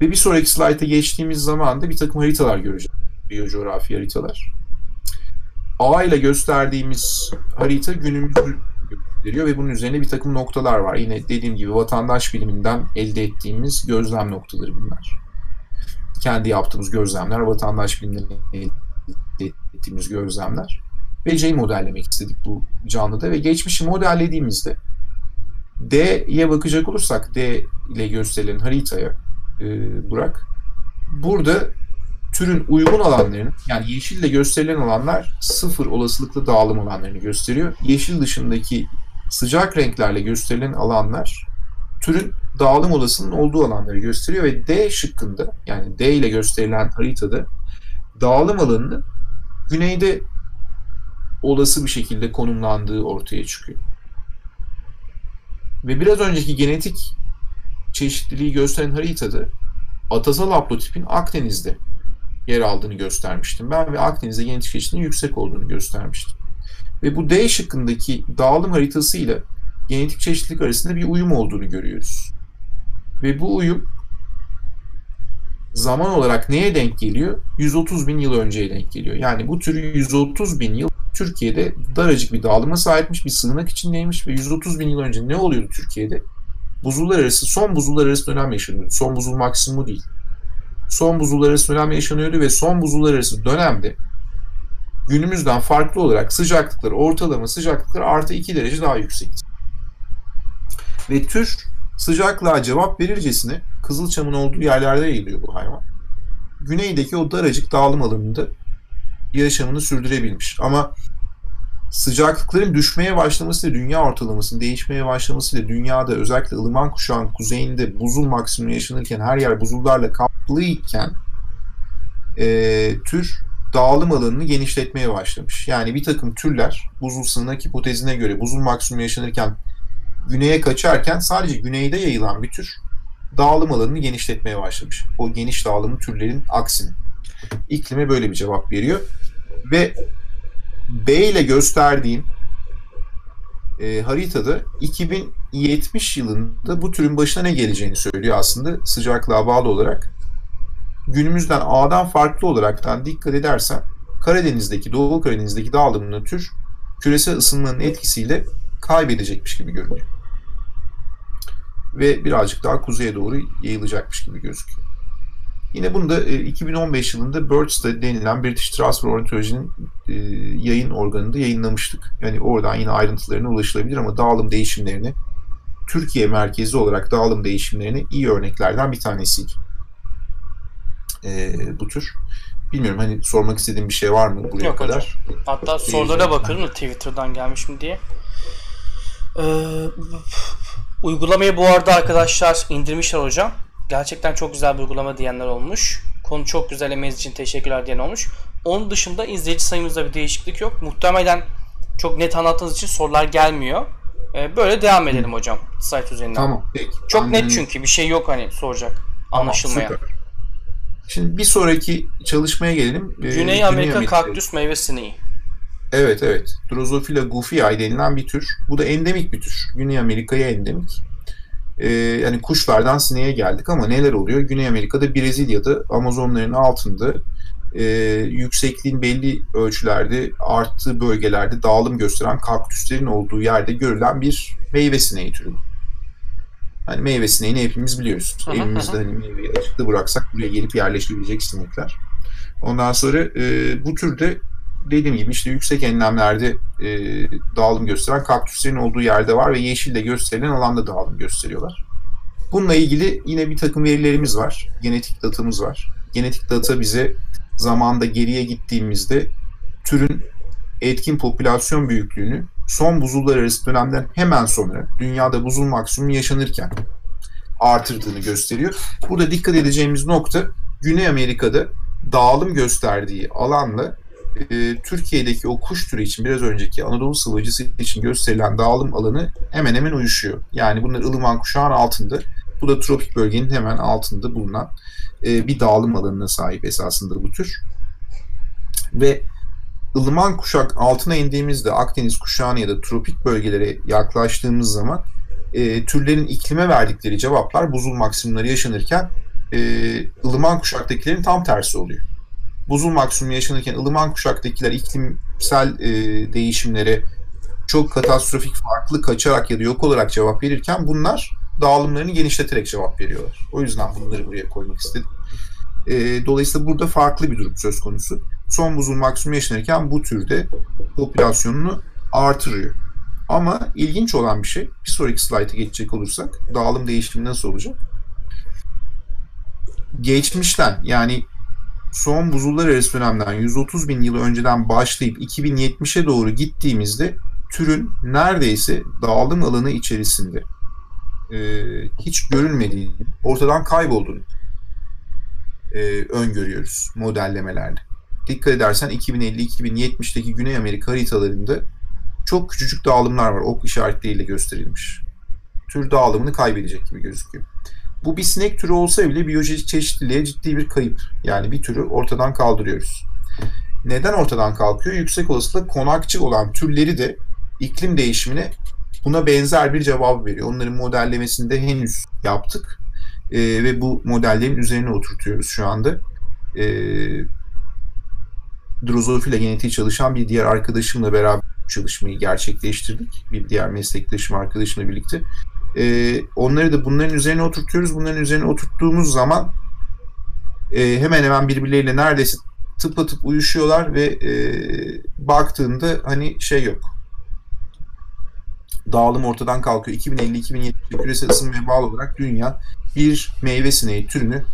Ve bir sonraki slayta geçtiğimiz zaman da bir takım haritalar göreceğiz. Biyocoğrafi haritalar. A ile gösterdiğimiz harita günümüzü gösteriyor ve bunun üzerine bir takım noktalar var. Yine dediğim gibi vatandaş biliminden elde ettiğimiz gözlem noktaları bunlar. Kendi yaptığımız gözlemler, vatandaş biliminden elde ettiğimiz gözlemler. Ve C'yi modellemek istedik bu canlıda ve geçmişi modellediğimizde D'ye bakacak olursak D ile gösterilen haritaya e, Burak. Burada türün uygun alanlarının yani yeşille gösterilen alanlar sıfır olasılıklı dağılım alanlarını gösteriyor. Yeşil dışındaki sıcak renklerle gösterilen alanlar türün dağılım olasılığının olduğu alanları gösteriyor ve D şıkkında yani D ile gösterilen haritada dağılım alanının güneyde olası bir şekilde konumlandığı ortaya çıkıyor. Ve biraz önceki genetik çeşitliliği gösteren haritada atasal haplotipin Akdeniz'de yer aldığını göstermiştim ben ve Akdeniz'de genetik çeşitliliğin yüksek olduğunu göstermiştim. Ve bu D şıkkındaki dağılım haritası ile genetik çeşitlilik arasında bir uyum olduğunu görüyoruz. Ve bu uyum zaman olarak neye denk geliyor? 130 bin yıl önceye denk geliyor. Yani bu tür 130 bin yıl Türkiye'de daracık bir dağılıma sahipmiş, bir sığınak içindeymiş ve 130 bin yıl önce ne oluyordu Türkiye'de? Buzullar arası, son buzullar arası dönem yaşanıyordu. Son buzul maksimumu değil. Son buzullar arası dönem yaşanıyordu ve son buzullar arası dönemde günümüzden farklı olarak sıcaklıkları, ortalama sıcaklıkları artı 2 derece daha yüksekti. Ve tür sıcaklığa cevap verircesine Kızılçam'ın olduğu yerlerde yayılıyor bu hayvan. Güneydeki o daracık dağılım alanında yaşamını sürdürebilmiş. Ama sıcaklıkların düşmeye başlaması ile dünya ortalamasının değişmeye başlaması ile dünyada özellikle ılıman kuşağın kuzeyinde buzul maksimumu yaşanırken her yer buzullarla kaplıyken e, tür dağılım alanını genişletmeye başlamış. Yani bir takım türler buzul sığınak hipotezine göre buzul maksimumu yaşanırken güneye kaçarken sadece güneyde yayılan bir tür dağılım alanını genişletmeye başlamış. O geniş dağılımı türlerin aksine. İklime böyle bir cevap veriyor. Ve B ile gösterdiğim e, haritada 2070 yılında bu türün başına ne geleceğini söylüyor aslında sıcaklığa bağlı olarak. Günümüzden A'dan farklı olaraktan dikkat edersen Karadeniz'deki, Doğu Karadeniz'deki dağılımlı tür küresel ısınmanın etkisiyle kaybedecekmiş gibi görünüyor. Ve birazcık daha kuzeye doğru yayılacakmış gibi gözüküyor. Yine bunu da 2015 e, yılında Birds'te denilen British Transfer Ornithology'nin e, yayın organında yayınlamıştık. Yani oradan yine ayrıntılarına ulaşılabilir ama dağılım değişimlerini Türkiye merkezi olarak dağılım değişimlerini iyi örneklerden bir tanesiydi. E, bu tür. Bilmiyorum hani sormak istediğim bir şey var mı buraya Yok kadar? Hocam. Hatta sorulara bakıyorum da Twitter'dan gelmiş mi diye. Ee, uygulamayı bu arada arkadaşlar indirmişler hocam. Gerçekten çok güzel bir uygulama diyenler olmuş. Konu çok güzel emeğiniz için teşekkürler diyen olmuş. Onun dışında izleyici sayımızda bir değişiklik yok. Muhtemelen çok net anlattığınız için sorular gelmiyor. Ee, böyle devam edelim hocam site üzerinden. Tamam peki. Çok Ben net çünkü bir şey yok hani soracak. Anlaşılmayan. Tamam, süper. Şimdi bir sonraki çalışmaya gelelim. Ee, Güney Amerika kaktüs meyve sineği. Evet evet. Drosophila guffii denilen bir tür. Bu da endemik bir tür. Güney Amerika'ya endemik. Ee, yani kuşlardan sineğe geldik ama neler oluyor? Güney Amerika'da Brezilya'da Amazonların altında e, yüksekliğin belli ölçülerde arttığı bölgelerde dağılım gösteren kaktüslerin olduğu yerde görülen bir meyve sineği türü. Hani meyve sineğini hepimiz biliyoruz. Hı, Evimizde hani meyveyi açıkta bıraksak buraya gelip yerleşebilecek sinekler. Ondan sonra e, bu türde dediğim gibi işte yüksek enlemlerde e, dağılım gösteren kaktüslerin olduğu yerde var ve yeşille gösterilen alanda dağılım gösteriyorlar. Bununla ilgili yine bir takım verilerimiz var. Genetik datamız var. Genetik data bize zamanda geriye gittiğimizde türün etkin popülasyon büyüklüğünü son buzullar arası dönemden hemen sonra dünyada buzul maksimum yaşanırken artırdığını gösteriyor. Burada dikkat edeceğimiz nokta Güney Amerika'da dağılım gösterdiği alanla e, Türkiye'deki o kuş türü için biraz önceki Anadolu sıvacısı için gösterilen dağılım alanı hemen hemen uyuşuyor. Yani bunlar ılıman kuşağın altında. Bu da tropik bölgenin hemen altında bulunan e, bir dağılım alanına sahip esasında bu tür. Ve ılıman kuşak altına indiğimizde Akdeniz kuşağına ya da tropik bölgelere yaklaştığımız zaman e, türlerin iklime verdikleri cevaplar buzul maksimumları yaşanırken e, ılıman kuşaktakilerin tam tersi oluyor. Buzul maksimumu yaşanırken ılıman kuşaktakiler iklimsel e, değişimlere çok katastrofik farklı kaçarak ya da yok olarak cevap verirken bunlar dağılımlarını genişleterek cevap veriyorlar. O yüzden bunları buraya koymak istedim. E, dolayısıyla burada farklı bir durum söz konusu. Son buzul maksimum yaşanırken bu türde popülasyonunu artırıyor. Ama ilginç olan bir şey, bir sonraki slayta geçecek olursak, dağılım değişimi nasıl olacak? Geçmişten yani son buzullar arası dönemden 130 bin yıl önceden başlayıp 2070'e doğru gittiğimizde türün neredeyse dağılım alanı içerisinde e, hiç görülmediğini, ortadan kaybolduğunu e, öngörüyoruz modellemelerle. Dikkat edersen 2050-2070'teki Güney Amerika haritalarında çok küçücük dağılımlar var. Ok işaretleriyle gösterilmiş. Tür dağılımını kaybedecek gibi gözüküyor. Bu bir sinek türü olsa bile biyolojik çeşitliliğe ciddi bir kayıp. Yani bir türü ortadan kaldırıyoruz. Neden ortadan kalkıyor? Yüksek olasılıkla konakçı olan türleri de iklim değişimine buna benzer bir cevap veriyor. Onların modellemesini de henüz yaptık. Ee, ve bu modellerin üzerine oturtuyoruz şu anda. Ee, Drosophila genetiği çalışan bir diğer arkadaşımla beraber çalışmayı gerçekleştirdik. Bir diğer meslektaşım arkadaşımla birlikte. Ee, onları da bunların üzerine oturtuyoruz. Bunların üzerine oturttuğumuz zaman e, hemen hemen birbirleriyle neredeyse tıpatıp uyuşuyorlar ve e, baktığında hani şey yok. Dağılım ortadan kalkıyor. 2050-2070 küresel ısınmaya bağlı olarak dünya bir meyve sineği türünü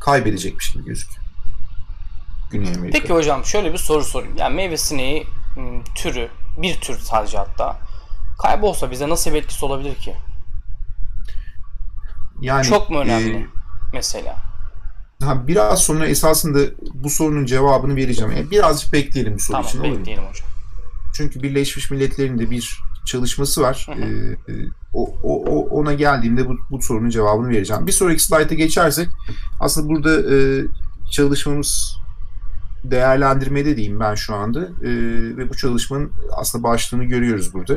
kaybedecekmiş gibi gözüküyor. Güney Amerika. Peki hocam şöyle bir soru sorayım. Yani meyve sineği m, türü, bir tür sadece hatta kaybolsa bize nasıl bir etkisi olabilir ki? yani, Çok mu önemli e, mesela? ha, biraz sonra esasında bu sorunun cevabını vereceğim. Yani birazcık bekleyelim bu soru Tamam için mu? bekleyelim hocam. Çünkü Birleşmiş Milletler'in de bir çalışması var. Hı hı. Ee, o, o- ona geldiğimde bu, bu sorunun cevabını vereceğim. Bir sonraki slayta geçersek aslında burada e, çalışmamız değerlendirmede diyeyim ben şu anda e, ve bu çalışmanın aslında başlığını görüyoruz burada.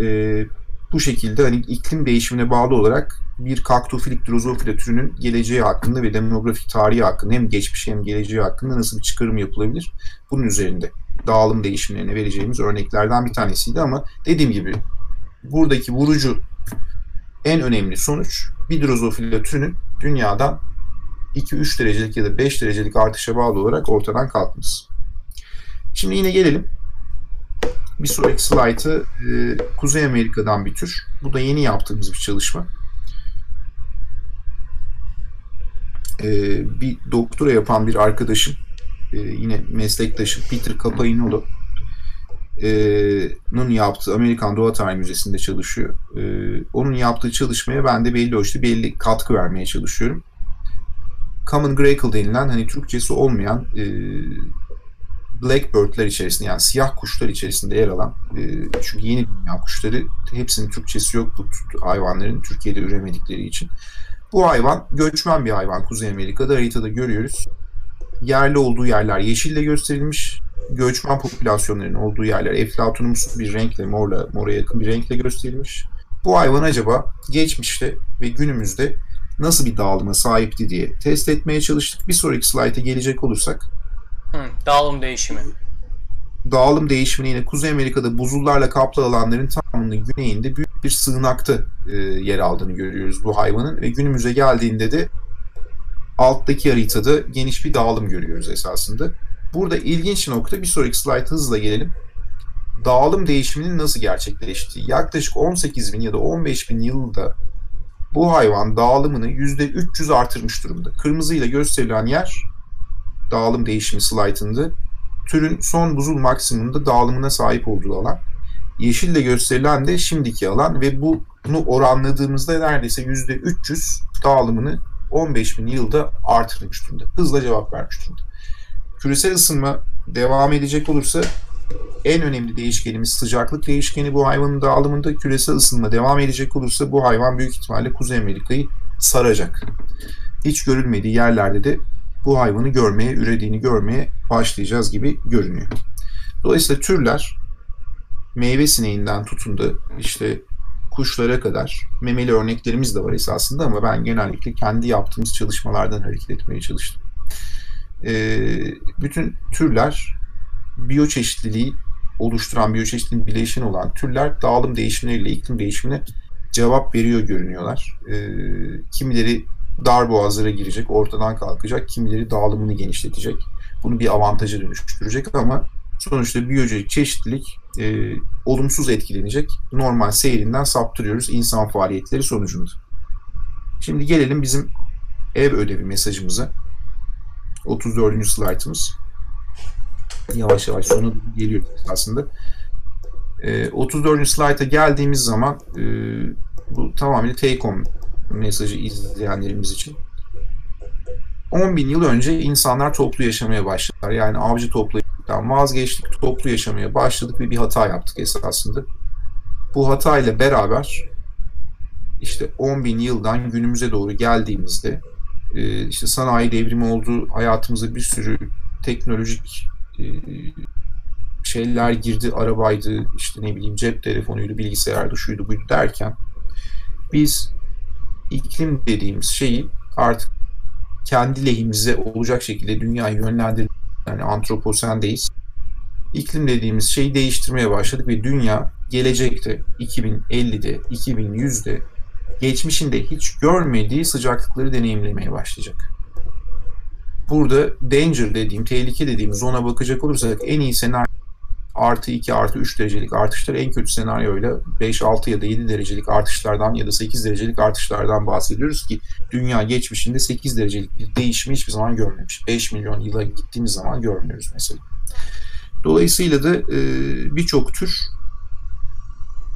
E, bu şekilde hani iklim değişimine bağlı olarak bir kaktofilik drozofila türünün geleceği hakkında ve demografik tarihi hakkında hem geçmiş hem geleceği hakkında nasıl bir çıkarım yapılabilir bunun üzerinde dağılım değişimlerine vereceğimiz örneklerden bir tanesiydi ama dediğim gibi buradaki vurucu en önemli sonuç bir drozofila türünün dünyadan 2-3 derecelik ya da 5 derecelik artışa bağlı olarak ortadan kalkması. Şimdi yine gelelim. Bir sonraki slaytı e, Kuzey Amerika'dan bir tür. Bu da yeni yaptığımız bir çalışma. E, bir doktora yapan bir arkadaşım, e, yine meslektaşım Peter Capagnolo nun yaptığı Amerikan Doğa Tarihi Müzesi'nde çalışıyor. E, onun yaptığı çalışmaya ben de belli ölçüde belli katkı vermeye çalışıyorum. Common Grackle denilen hani Türkçesi olmayan e, Blackbird'ler içerisinde yani siyah kuşlar içerisinde yer alan e, çünkü yeni dünya kuşları hepsinin Türkçesi yok bu hayvanların Türkiye'de üremedikleri için. Bu hayvan göçmen bir hayvan Kuzey Amerika'da haritada görüyoruz. Yerli olduğu yerler yeşille gösterilmiş. Göçmen popülasyonlarının olduğu yerler eflatunumsu bir renkle, morla, mora yakın bir renkle gösterilmiş. Bu hayvan acaba geçmişte ve günümüzde nasıl bir dağılıma sahipti diye test etmeye çalıştık. Bir sonraki slayta gelecek olursak. Hı, dağılım değişimi. Dağılım değişimini yine Kuzey Amerika'da buzullarla kaplı alanların tamamının güneyinde büyük bir sığınakta e, yer aldığını görüyoruz bu hayvanın ve günümüze geldiğinde de alttaki haritada geniş bir dağılım görüyoruz esasında. Burada ilginç nokta bir sonraki slide hızla gelelim. Dağılım değişiminin nasıl gerçekleştiği. Yaklaşık 18 bin ya da 15 bin yılda bu hayvan dağılımını %300 artırmış durumda. Kırmızıyla gösterilen yer dağılım değişimi slaytında türün son buzul maksimumunda dağılımına sahip olduğu alan. Yeşille gösterilen de şimdiki alan ve bunu oranladığımızda neredeyse %300 dağılımını 15 bin yılda artırmış durumda. Hızla cevap vermiş durumda. Küresel ısınma devam edecek olursa en önemli değişkenimiz sıcaklık değişkeni bu hayvanın dağılımında küresel ısınma devam edecek olursa bu hayvan büyük ihtimalle Kuzey Amerika'yı saracak. Hiç görülmediği yerlerde de bu hayvanı görmeye, ürediğini görmeye başlayacağız gibi görünüyor. Dolayısıyla türler meyve sineğinden tutun da işte kuşlara kadar memeli örneklerimiz de var esasında ama ben genellikle kendi yaptığımız çalışmalardan hareket etmeye çalıştım. Ee, bütün türler biyoçeşitliliği oluşturan biyoçeşitliliğin bileşeni olan türler dağılım değişimleriyle iklim değişimine cevap veriyor görünüyorlar. E, kimileri dar boğazlara girecek, ortadan kalkacak, kimileri dağılımını genişletecek. Bunu bir avantaja dönüştürecek ama sonuçta biyolojik çeşitlilik e, olumsuz etkilenecek. Normal seyrinden saptırıyoruz insan faaliyetleri sonucunda. Şimdi gelelim bizim ev ödevi mesajımıza. 34. slaytımız yavaş yavaş sona geliyor aslında. E, 34. slayta geldiğimiz zaman e, bu tamamıyla take home mesajı izleyenlerimiz için. 10 bin yıl önce insanlar toplu yaşamaya başladılar. Yani avcı toplayıcılıktan vazgeçtik, toplu yaşamaya başladık ve bir hata yaptık esasında. Bu hatayla beraber işte 10 bin yıldan günümüze doğru geldiğimizde e, işte sanayi devrimi oldu, hayatımıza bir sürü teknolojik e, şeyler girdi, arabaydı, işte ne bileyim cep telefonuydu, bilgisayardı, şuydu buydu derken biz iklim dediğimiz şeyi artık kendi lehimize olacak şekilde dünyayı yönlendirdik. Yani antroposendeyiz. İklim dediğimiz şeyi değiştirmeye başladık ve dünya gelecekte 2050'de, 2100'de geçmişinde hiç görmediği sıcaklıkları deneyimlemeye başlayacak burada danger dediğim, tehlike dediğim zona bakacak olursak en iyi senaryo artı 2 artı 3 derecelik artışlar en kötü senaryoyla 5, 6 ya da 7 derecelik artışlardan ya da 8 derecelik artışlardan bahsediyoruz ki dünya geçmişinde 8 derecelik bir değişimi hiçbir zaman görmemiş. 5 milyon yıla gittiğimiz zaman görmüyoruz mesela. Dolayısıyla da e, birçok tür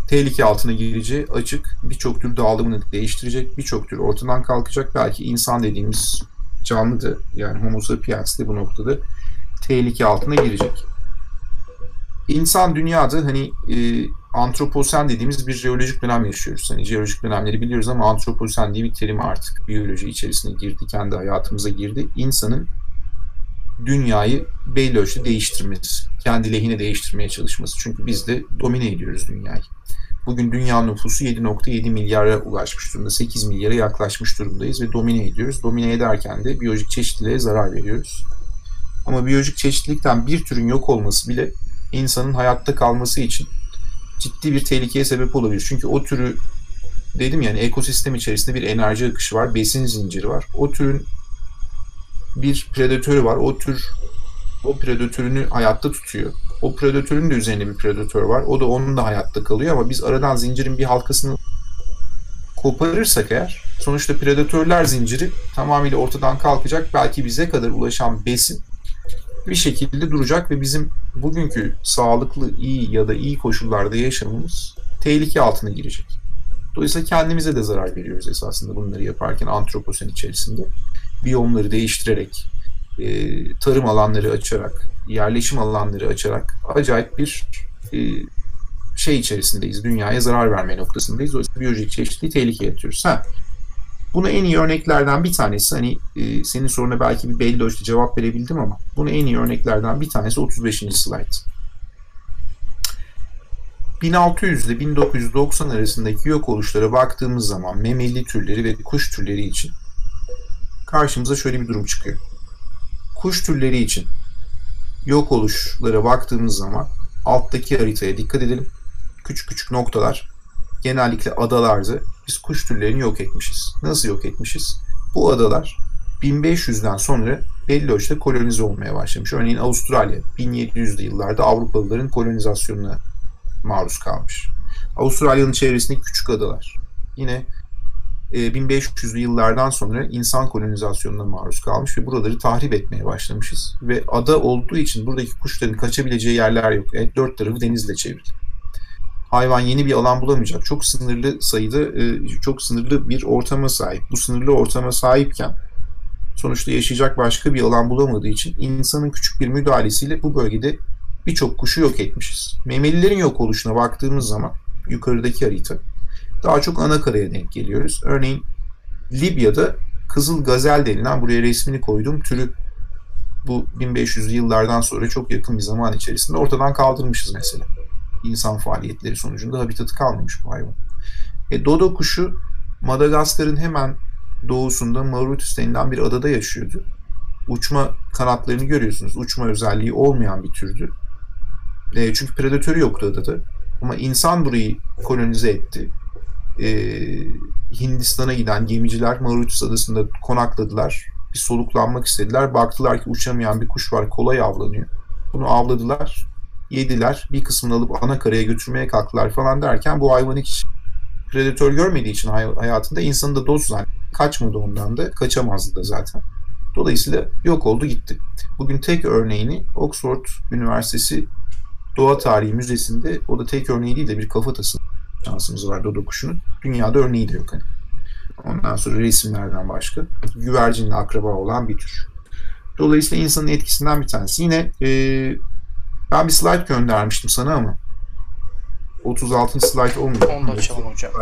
tehlike altına gireceği açık. Birçok tür dağılımını değiştirecek. Birçok tür ortadan kalkacak. Belki insan dediğimiz canlı da yani Homo sapiens de bu noktada tehlike altına girecek. İnsan dünyada hani e, antroposen dediğimiz bir jeolojik dönem yaşıyoruz. Hani jeolojik dönemleri biliyoruz ama antroposen diye bir terim artık biyoloji içerisine girdi, kendi hayatımıza girdi. İnsanın dünyayı belli ölçüde değiştirmesi, kendi lehine değiştirmeye çalışması. Çünkü biz de domine ediyoruz dünyayı. Bugün dünya nüfusu 7.7 milyara ulaşmış durumda. 8 milyara yaklaşmış durumdayız ve domine ediyoruz. Domine ederken de biyolojik çeşitliliğe zarar veriyoruz. Ama biyolojik çeşitlilikten bir türün yok olması bile insanın hayatta kalması için ciddi bir tehlikeye sebep olabilir. Çünkü o türü dedim yani ekosistem içerisinde bir enerji akışı var, besin zinciri var. O türün bir predatörü var. O tür o predatörünü hayatta tutuyor. O predatörün de üzerinde bir predatör var. O da onun da hayatta kalıyor ama biz aradan zincirin bir halkasını koparırsak eğer sonuçta predatörler zinciri tamamıyla ortadan kalkacak. Belki bize kadar ulaşan besin bir şekilde duracak ve bizim bugünkü sağlıklı, iyi ya da iyi koşullarda yaşamımız tehlike altına girecek. Dolayısıyla kendimize de zarar veriyoruz esasında bunları yaparken antroposen içerisinde. Biyomları değiştirerek, tarım alanları açarak, yerleşim alanları açarak acayip bir şey içerisindeyiz. Dünyaya zarar verme noktasındayız. Dolayısıyla biyolojik çeşitliliği tehlikeye atıyoruz. Ha, Buna en iyi örneklerden bir tanesi hani e, senin soruna belki bir belli ölçüde cevap verebildim ama bunu en iyi örneklerden bir tanesi 35. slide. 1600 ile 1990 arasındaki yok oluşlara baktığımız zaman memeli türleri ve kuş türleri için karşımıza şöyle bir durum çıkıyor. Kuş türleri için yok oluşlara baktığımız zaman alttaki haritaya dikkat edelim. Küçük küçük noktalar genellikle adalarda biz kuş türlerini yok etmişiz. Nasıl yok etmişiz? Bu adalar 1500'den sonra belli ölçüde kolonize olmaya başlamış. Örneğin Avustralya 1700'lü yıllarda Avrupalıların kolonizasyonuna maruz kalmış. Avustralya'nın çevresindeki küçük adalar. Yine 1500'lü e, yıllardan sonra insan kolonizasyonuna maruz kalmış ve buraları tahrip etmeye başlamışız. Ve ada olduğu için buradaki kuşların kaçabileceği yerler yok. Evet, dört tarafı denizle çevrili hayvan yeni bir alan bulamayacak. Çok sınırlı sayıda, e, çok sınırlı bir ortama sahip. Bu sınırlı ortama sahipken sonuçta yaşayacak başka bir alan bulamadığı için insanın küçük bir müdahalesiyle bu bölgede birçok kuşu yok etmişiz. Memelilerin yok oluşuna baktığımız zaman yukarıdaki harita daha çok ana karaya denk geliyoruz. Örneğin Libya'da Kızıl Gazel denilen buraya resmini koyduğum türü bu 1500'lü yıllardan sonra çok yakın bir zaman içerisinde ortadan kaldırmışız mesela insan faaliyetleri sonucunda habitatı kalmamış bu hayvan. E, dodo kuşu Madagaskar'ın hemen doğusunda Mauritius denilen bir adada yaşıyordu. Uçma kanatlarını görüyorsunuz. Uçma özelliği olmayan bir türdü. E, çünkü predatörü yoktu adada. Ama insan burayı kolonize etti. E, Hindistan'a giden gemiciler Mauritius adasında konakladılar. Bir soluklanmak istediler. Baktılar ki uçamayan bir kuş var kolay avlanıyor. Bunu avladılar yediler. Bir kısmını alıp ana karaya götürmeye kalktılar falan derken bu hayvan hiç predatör görmediği için hayatında insanın da dost zannetti. Kaçmadı ondan da. Kaçamazdı da zaten. Dolayısıyla yok oldu gitti. Bugün tek örneğini Oxford Üniversitesi Doğa Tarihi Müzesi'nde o da tek örneği değil de bir kafatası şansımız var Dodo kuşunun. Dünyada örneği de yok hani. Ondan sonra resimlerden başka. Güvercinle akraba olan bir tür. Dolayısıyla insanın etkisinden bir tanesi. Yine e, ben bir slide göndermiştim sana ama 36. slide olmuyor. Onu da açalım hocam.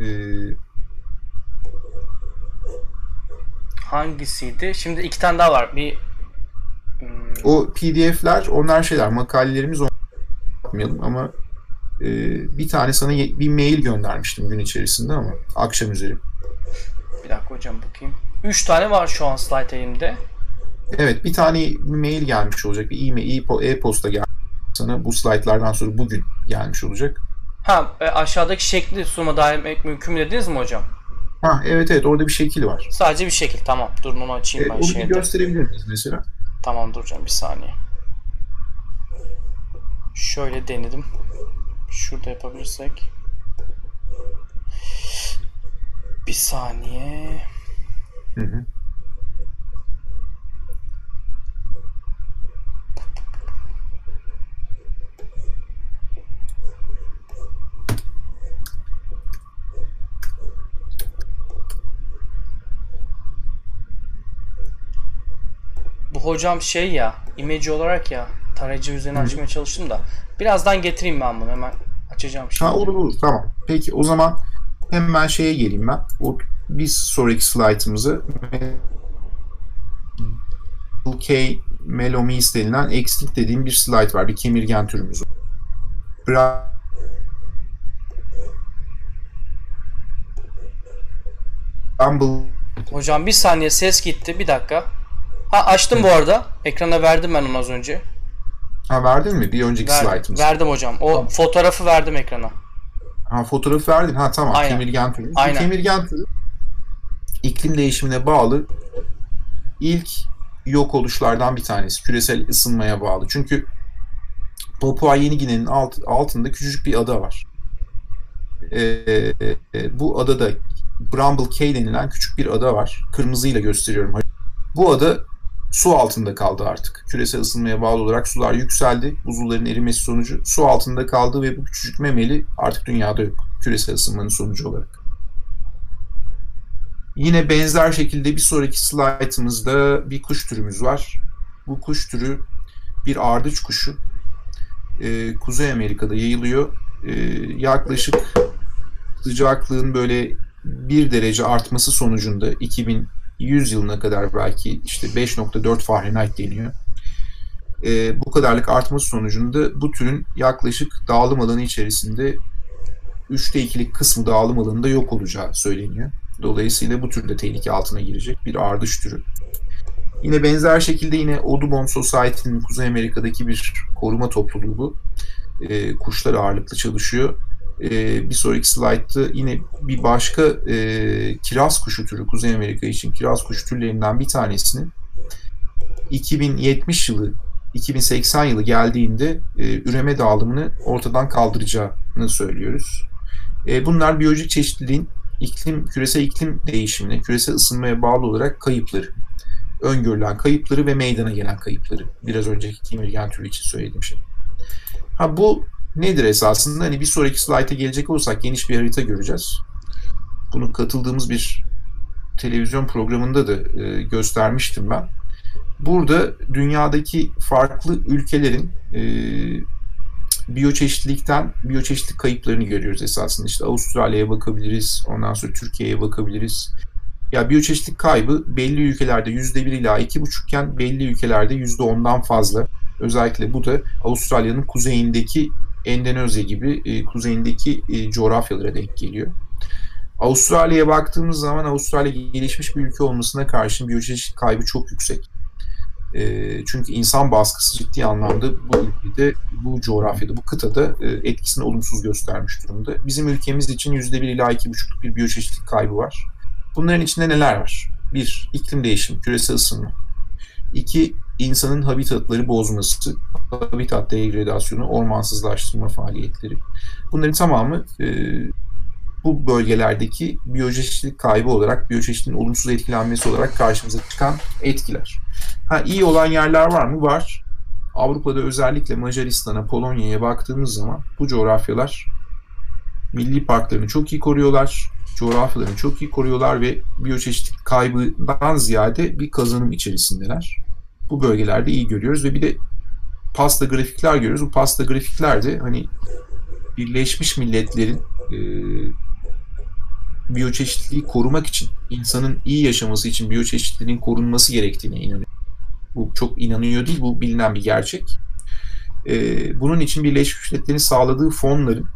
Ee, Hangisiydi? Şimdi iki tane daha var. Bir hmm. o PDF'ler onlar şeyler makalelerimiz yapmayalım ama e, bir tane sana bir mail göndermiştim gün içerisinde ama akşam üzeri. Bir dakika hocam bakayım. Üç tane var şu an slide elimde. Evet bir tane mail gelmiş olacak. Bir e-mail, e-posta gelmiş sana bu slaytlardan sonra bugün gelmiş olacak. Ha e, aşağıdaki şekli sunuma dair mümkün mü dediniz mi hocam? Ha evet evet orada bir şekil var. Sadece bir şekil tamam. Durun onu açayım evet, ben onu şeyde. Onu gösterebilir miyiz mesela? Tamam duracağım bir saniye. Şöyle denedim. Şurada yapabilirsek. Bir saniye. Hı hı. hocam şey ya, imece olarak ya tarayıcı üzerine açmaya çalıştım da. Birazdan getireyim ben bunu hemen. Açacağım şimdi. Ha olur olur tamam. Peki o zaman hemen şeye geleyim ben. O biz sonraki slaytımızı K. melomies denilen extinct dediğim bir slide var. Bir kemirgen türümüz var. Bramble Hocam bir saniye ses gitti. Bir dakika. Ha açtım bu arada. Ekrana verdim ben onu az önce. Ha verdin mi? Bir önceki Ver- slaytımız. verdim hocam. O fotoğrafı verdim ekrana. Ha fotoğrafı verdin. Ha tamam. Aynen. Kemirgen türü. Aynen. kemirgen türü iklim değişimine bağlı ilk yok oluşlardan bir tanesi. Küresel ısınmaya bağlı. Çünkü Papua Yeni Gine'nin alt, altında küçücük bir ada var. Ee, e, bu adada Bramble Cay denilen küçük bir ada var. Kırmızıyla gösteriyorum. Bu ada su altında kaldı artık. Küresel ısınmaya bağlı olarak sular yükseldi. Buzulların erimesi sonucu su altında kaldı ve bu küçücük memeli artık dünyada yok. Küresel ısınmanın sonucu olarak. Yine benzer şekilde bir sonraki slaytımızda bir kuş türümüz var. Bu kuş türü bir ardıç kuşu. Ee, Kuzey Amerika'da yayılıyor. Ee, yaklaşık sıcaklığın böyle bir derece artması sonucunda 2100 yılına kadar belki işte 5.4 Fahrenheit deniyor. Ee, bu kadarlık artması sonucunda bu türün yaklaşık dağılım alanı içerisinde 3'te 2'lik kısmı dağılım alanında yok olacağı söyleniyor. Dolayısıyla bu tür de tehlike altına girecek bir ardış türü. Yine benzer şekilde yine Audubon Society'nin Kuzey Amerika'daki bir koruma topluluğu bu. Ee, kuşlar ağırlıklı çalışıyor. Ee, bir sonraki slaytta yine bir başka e, kiraz kuşu türü Kuzey Amerika için kiraz kuşu türlerinden bir tanesinin 2070 yılı 2080 yılı geldiğinde e, üreme dağılımını ortadan kaldıracağını söylüyoruz. E, bunlar biyolojik çeşitliliğin iklim küresel iklim değişimine, küresel ısınmaya bağlı olarak kayıpları, öngörülen kayıpları ve meydana gelen kayıpları. Biraz önceki kemirgen türü için söylediğim şey. Ha bu nedir esasında? Hani bir sonraki slayta gelecek olursak geniş bir harita göreceğiz. Bunu katıldığımız bir televizyon programında da e, göstermiştim ben. Burada dünyadaki farklı ülkelerin e, biyoçeşitlilikten biyoçeşitlilik kayıplarını görüyoruz esasında. İşte Avustralya'ya bakabiliriz, ondan sonra Türkiye'ye bakabiliriz. Ya biyoçeşitlilik kaybı belli ülkelerde yüzde bir ila iki buçukken belli ülkelerde yüzde ondan fazla. Özellikle bu da Avustralya'nın kuzeyindeki Endonezya gibi e, kuzeyindeki e, coğrafyalara denk geliyor. Avustralya'ya baktığımız zaman Avustralya gelişmiş bir ülke olmasına karşın biyoçeşitlilik kaybı çok yüksek. E, çünkü insan baskısı ciddi anlamda bu ülkede, bu coğrafyada, bu kıtada e, etkisini olumsuz göstermiş durumda. Bizim ülkemiz için %1 ila 2,5'luk bir biyoçeşitlilik kaybı var. Bunların içinde neler var? Bir, iklim değişimi, küresel ısınma. İki, insanın habitatları bozması, habitat degradasyonu, ormansızlaştırma faaliyetleri. Bunların tamamı e, bu bölgelerdeki biyoçeşitlilik kaybı olarak, biyoçeşitliliğin olumsuz etkilenmesi olarak karşımıza çıkan etkiler. Ha, iyi olan yerler var mı? Var. Avrupa'da özellikle Macaristan'a, Polonya'ya baktığımız zaman bu coğrafyalar milli parklarını çok iyi koruyorlar, coğrafyalarını çok iyi koruyorlar ve biyoçeşitlilik kaybından ziyade bir kazanım içerisindeler. Bu bölgelerde iyi görüyoruz ve bir de pasta grafikler görüyoruz. Bu pasta grafikler de hani Birleşmiş Milletler'in e, biyoçeşitliliği korumak için, insanın iyi yaşaması için biyoçeşitliliğin korunması gerektiğine inanıyor. Bu çok inanıyor değil, bu bilinen bir gerçek. Ee, bunun için Birleşmiş Milletler'in sağladığı fonların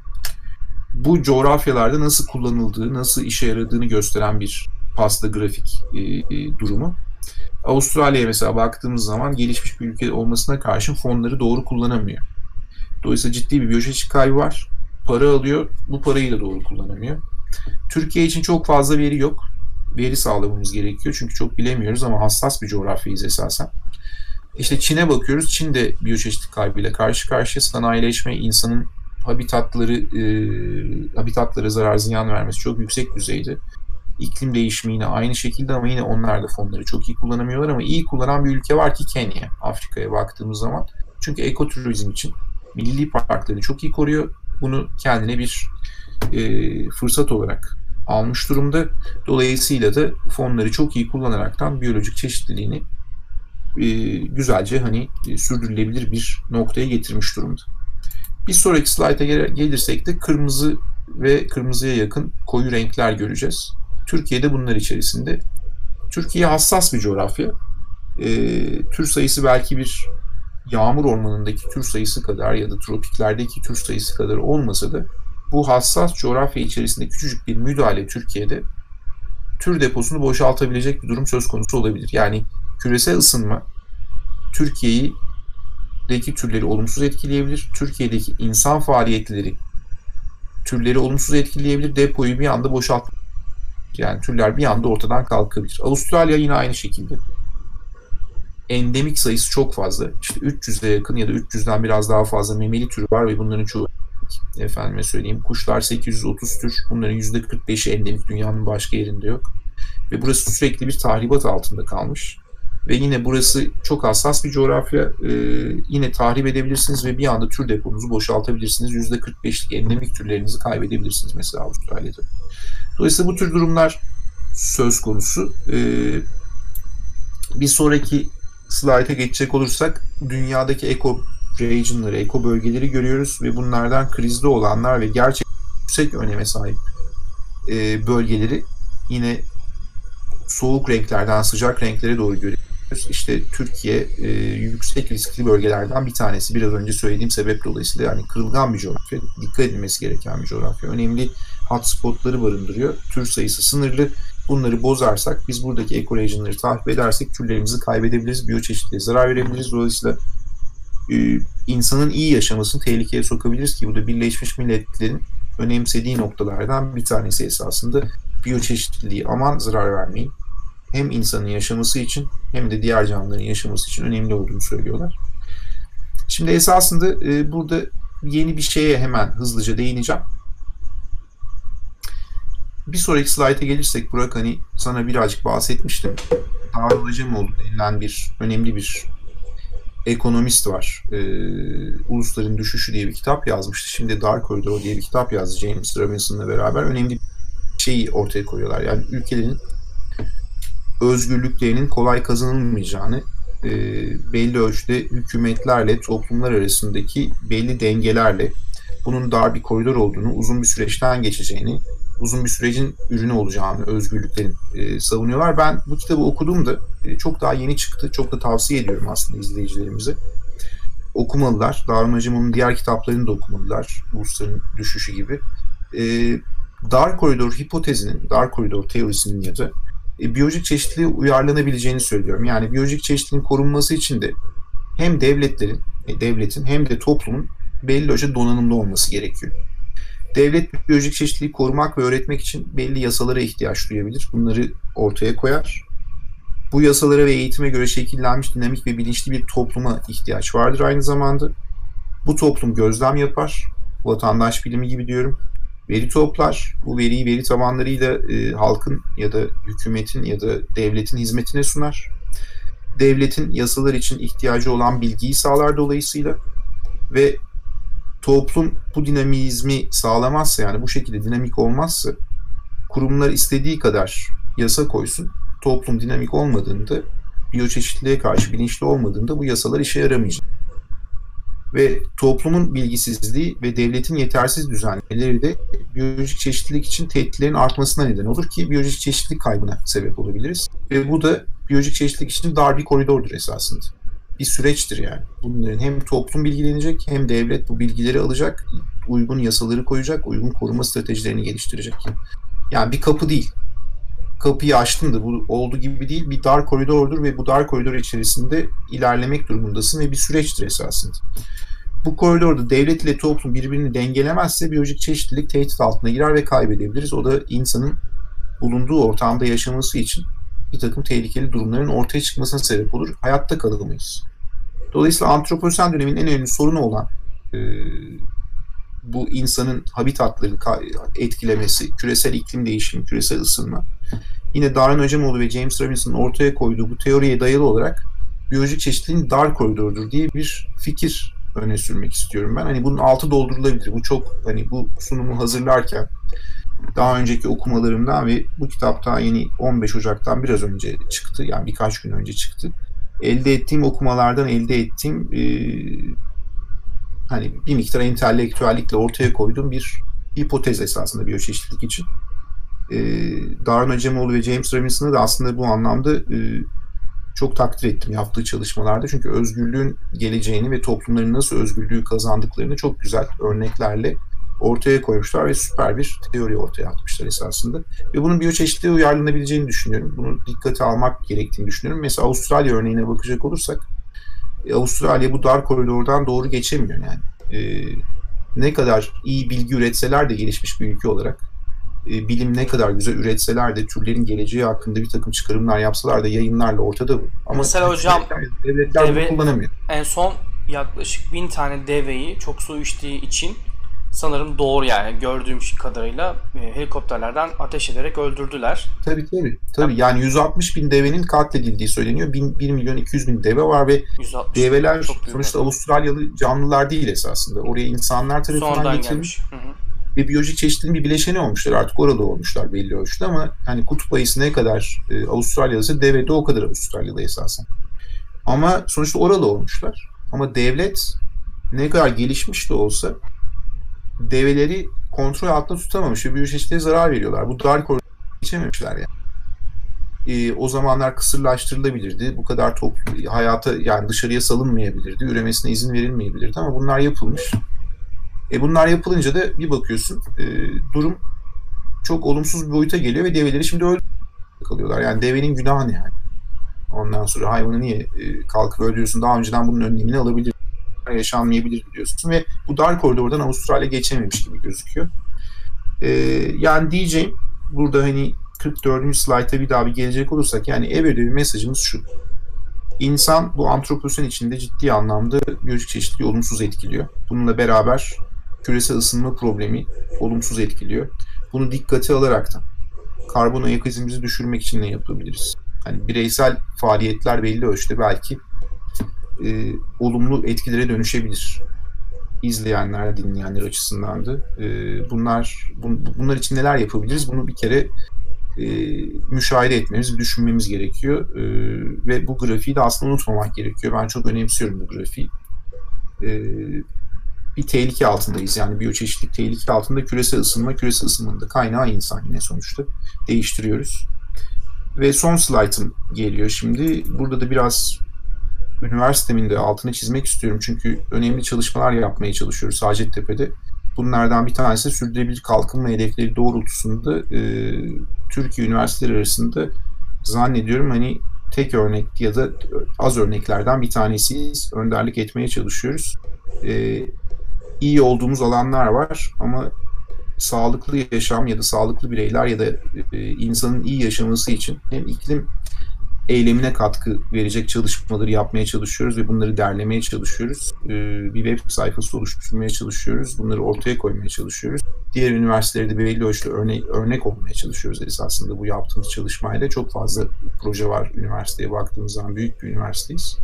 bu coğrafyalarda nasıl kullanıldığı, nasıl işe yaradığını gösteren bir pasta grafik e, e, durumu. Avustralya'ya mesela baktığımız zaman gelişmiş bir ülke olmasına karşın fonları doğru kullanamıyor. Dolayısıyla ciddi bir biyoçeşitlik kaybı var. Para alıyor, bu parayı da doğru kullanamıyor. Türkiye için çok fazla veri yok. Veri sağlamamız gerekiyor çünkü çok bilemiyoruz ama hassas bir coğrafyayız esasen. İşte Çin'e bakıyoruz. Çin de biyoçeşitlik kaybıyla karşı karşıya sanayileşme, insanın habitatları e, habitatlara zarar ziyan vermesi çok yüksek düzeyde. İklim değişimi yine aynı şekilde ama yine onlar da fonları çok iyi kullanamıyorlar ama iyi kullanan bir ülke var ki Kenya. Afrika'ya baktığımız zaman. Çünkü ekoturizm için milli parklarını çok iyi koruyor. Bunu kendine bir e, fırsat olarak almış durumda. Dolayısıyla da fonları çok iyi kullanaraktan biyolojik çeşitliliğini e, güzelce hani e, sürdürülebilir bir noktaya getirmiş durumda. Bir sonraki slayta gel- gelirsek de kırmızı ve kırmızıya yakın koyu renkler göreceğiz. Türkiye'de bunlar içerisinde. Türkiye hassas bir coğrafya. e, tür sayısı belki bir yağmur ormanındaki tür sayısı kadar ya da tropiklerdeki tür sayısı kadar olmasa da bu hassas coğrafya içerisinde küçücük bir müdahale Türkiye'de tür deposunu boşaltabilecek bir durum söz konusu olabilir. Yani küresel ısınma Türkiye'deki türleri olumsuz etkileyebilir. Türkiye'deki insan faaliyetleri türleri olumsuz etkileyebilir. Depoyu bir anda boşalt yani türler bir anda ortadan kalkabilir. Avustralya yine aynı şekilde. Endemik sayısı çok fazla. İşte 300'e yakın ya da 300'den biraz daha fazla memeli türü var ve bunların çoğu efendime söyleyeyim. Kuşlar 830 tür. Bunların %45'i endemik dünyanın başka yerinde yok. Ve burası sürekli bir tahribat altında kalmış. Ve yine burası çok hassas bir coğrafya. Ee, yine tahrip edebilirsiniz ve bir anda tür deponuzu boşaltabilirsiniz. %45'lik endemik türlerinizi kaybedebilirsiniz mesela Avustralya'da. Dolayısıyla bu tür durumlar söz konusu. Ee, bir sonraki slayta geçecek olursak dünyadaki eko regionları, eko bölgeleri görüyoruz ve bunlardan krizde olanlar ve gerçekten yüksek öneme sahip e, bölgeleri yine soğuk renklerden sıcak renklere doğru görüyoruz. İşte Türkiye e, yüksek riskli bölgelerden bir tanesi. Biraz önce söylediğim sebep dolayısıyla yani kırılgan bir coğrafya, dikkat edilmesi gereken bir coğrafya. Önemli hotspotları barındırıyor. Tür sayısı sınırlı. Bunları bozarsak, biz buradaki ekolojinleri takip edersek türlerimizi kaybedebiliriz, biyoçeşitliğe zarar verebiliriz. Dolayısıyla e, insanın iyi yaşamasını tehlikeye sokabiliriz ki bu da Birleşmiş Milletler'in önemsediği noktalardan bir tanesi esasında biyoçeşitliliği aman zarar vermeyin. Hem insanın yaşaması için hem de diğer canlıların yaşaması için önemli olduğunu söylüyorlar. Şimdi esasında e, burada yeni bir şeye hemen hızlıca değineceğim. Bir sonraki slayta gelirsek Burak hani sana birazcık bahsetmiştim. Darul Acemoğlu denilen bir önemli bir ekonomist var. Ee, Ulusların Düşüşü diye bir kitap yazmıştı. Şimdi Dark Corridor diye bir kitap yazdı James Robinson'la beraber. Önemli bir şeyi ortaya koyuyorlar. Yani ülkelerin özgürlüklerinin kolay kazanılmayacağını, e, belli ölçüde hükümetlerle, toplumlar arasındaki belli dengelerle bunun dar bir koridor olduğunu, uzun bir süreçten geçeceğini, uzun bir sürecin ürünü olacağını, özgürlüklerin e, savunuyorlar. Ben bu kitabı okudum da e, çok daha yeni çıktı. Çok da tavsiye ediyorum aslında izleyicilerimize. Okumalılar. Darun diğer kitaplarını da okumalılar. Ulusların Düşüşü gibi. E, dar koridor hipotezinin, dar koridor teorisinin ya da e, biyolojik çeşitliliğe uyarlanabileceğini söylüyorum. Yani biyolojik çeşitliliğin korunması için de hem devletlerin, e, devletin hem de toplumun belli ölçüde donanımlı olması gerekiyor. Devlet biyolojik çeşitliliği korumak ve öğretmek için belli yasalara ihtiyaç duyabilir. Bunları ortaya koyar. Bu yasalara ve eğitime göre şekillenmiş dinamik ve bilinçli bir topluma ihtiyaç vardır aynı zamanda. Bu toplum gözlem yapar. Vatandaş bilimi gibi diyorum veri toplar. Bu veriyi veri tabanlarıyla e, halkın ya da hükümetin ya da devletin hizmetine sunar. Devletin yasalar için ihtiyacı olan bilgiyi sağlar dolayısıyla ve toplum bu dinamizmi sağlamazsa yani bu şekilde dinamik olmazsa kurumlar istediği kadar yasa koysun. Toplum dinamik olmadığında biyoçeşitliliğe karşı bilinçli olmadığında bu yasalar işe yaramayacak ve toplumun bilgisizliği ve devletin yetersiz düzenlemeleri de biyolojik çeşitlilik için tehditlerin artmasına neden olur ki biyolojik çeşitlilik kaybına sebep olabiliriz. Ve bu da biyolojik çeşitlilik için dar bir koridordur esasında. Bir süreçtir yani. Bunların hem toplum bilgilenecek hem devlet bu bilgileri alacak, uygun yasaları koyacak, uygun koruma stratejilerini geliştirecek. Yani bir kapı değil. Kapıyı açtın da bu olduğu gibi değil bir dar koridordur ve bu dar koridor içerisinde ilerlemek durumundasın ve bir süreçtir esasında. Bu koridorda devlet ile toplum birbirini dengelemezse biyolojik çeşitlilik tehdit altına girer ve kaybedebiliriz. O da insanın bulunduğu ortamda yaşaması için bir takım tehlikeli durumların ortaya çıkmasına sebep olur. Hayatta kalamayız. Dolayısıyla antroposen dönemin en önemli sorunu olan e, bu insanın habitatlarını etkilemesi, küresel iklim değişimi, küresel ısınma. Yine Darwin Hocamoğlu ve James Robinson'ın ortaya koyduğu bu teoriye dayalı olarak biyolojik çeşitliliğin dar koridorudur diye bir fikir öne sürmek istiyorum ben. Hani bunun altı doldurulabilir. Bu çok hani bu sunumu hazırlarken daha önceki okumalarımdan ve bu kitap daha yeni 15 Ocak'tan biraz önce çıktı. Yani birkaç gün önce çıktı. Elde ettiğim okumalardan elde ettiğim e, hani bir miktar entelektüellikle ortaya koyduğum bir hipotez esasında biyoçeşitlilik için. E, Darwin Acemoğlu ve James Robinson'ı da aslında bu anlamda e, çok takdir ettim yaptığı çalışmalarda. Çünkü özgürlüğün geleceğini ve toplumların nasıl özgürlüğü kazandıklarını çok güzel örneklerle ortaya koymuşlar ve süper bir teori ortaya atmışlar esasında. Ve bunun biyoçeşitliğe uyarlanabileceğini düşünüyorum. Bunu dikkate almak gerektiğini düşünüyorum. Mesela Avustralya örneğine bakacak olursak e, Avustralya bu dar koridordan doğru geçemiyor yani. E, ne kadar iyi bilgi üretseler de gelişmiş bir ülke olarak e, bilim ne kadar güzel üretseler de türlerin geleceği hakkında bir takım çıkarımlar yapsalar da yayınlarla ortada bu. Ama Mesela hocam devletler deve, kullanamıyor. En son yaklaşık bin tane deveyi çok su içtiği için sanırım doğru yani gördüğüm kadarıyla e, helikopterlerden ateş ederek öldürdüler. Tabii tabii. tabii. Yani 160 bin devenin katledildiği söyleniyor. 1, 1 milyon 200 bin deve var ve develer sonuçta Avustralyalı canlılar değil esasında. Oraya insanlar tarafından Sonradan getirilmiş. Hı hı. Ve biyolojik çeşitliliğin bir bileşeni olmuşlar. Artık orada olmuşlar belli ölçüde ama hani kutup ayısı ne kadar e, Avustralya'da deve de o kadar Avustralya'da esasen. Ama sonuçta orada olmuşlar. Ama devlet ne kadar gelişmiş de olsa develeri kontrol altında tutamamış ve biyoçeşitliğe zarar veriyorlar. Bu dar koridor geçememişler yani. E, o zamanlar kısırlaştırılabilirdi. Bu kadar toplu hayata yani dışarıya salınmayabilirdi. Üremesine izin verilmeyebilirdi ama bunlar yapılmış. E, bunlar yapılınca da bir bakıyorsun e, durum çok olumsuz bir boyuta geliyor ve develeri şimdi öldü kalıyorlar. Yani devenin günahı ne yani? Ondan sonra hayvanı niye e, kalkıp öldürüyorsun? Daha önceden bunun önlemini alabilir yaşanmayabilir diyorsun ve bu dar koridordan Avustralya geçememiş gibi gözüküyor. Ee, yani diyeceğim burada hani 44. slayta bir daha bir gelecek olursak yani ev ödevi mesajımız şu. İnsan bu antroposen içinde ciddi anlamda biyolojik çeşitliliği olumsuz etkiliyor. Bununla beraber küresel ısınma problemi olumsuz etkiliyor. Bunu dikkate alarak da karbon ayak izimizi düşürmek için ne yapabiliriz? Hani bireysel faaliyetler belli ölçüde belki e, olumlu etkilere dönüşebilir. İzleyenler, dinleyenler açısından da. E, bunlar bun, bunlar için neler yapabiliriz? Bunu bir kere e, müşahede etmemiz, düşünmemiz gerekiyor. E, ve bu grafiği de aslında unutmamak gerekiyor. Ben çok önemsiyorum bu grafiği. E, bir tehlike altındayız. Yani biyoçeşitlik tehlike altında küresel ısınma, küresel ısınmanın da kaynağı insan yine sonuçta. Değiştiriyoruz. Ve son slaytım geliyor şimdi. Burada da biraz üniversitemin de altını çizmek istiyorum. Çünkü önemli çalışmalar yapmaya çalışıyoruz Hacettepe'de. Bunlardan bir tanesi sürdürülebilir kalkınma hedefleri doğrultusunda e, Türkiye üniversiteleri arasında zannediyorum hani tek örnek ya da az örneklerden bir tanesiyiz. Önderlik etmeye çalışıyoruz. E, iyi olduğumuz alanlar var ama sağlıklı yaşam ya da sağlıklı bireyler ya da e, insanın iyi yaşaması için hem iklim eylemine katkı verecek çalışmaları yapmaya çalışıyoruz ve bunları derlemeye çalışıyoruz. Ee, bir web sayfası oluşturmaya çalışıyoruz. Bunları ortaya koymaya çalışıyoruz. Diğer üniversitelerde belli ölçüde örnek, örnek olmaya çalışıyoruz esasında bu yaptığımız çalışmayla. Çok fazla proje var üniversiteye baktığımız zaman büyük bir üniversiteyiz.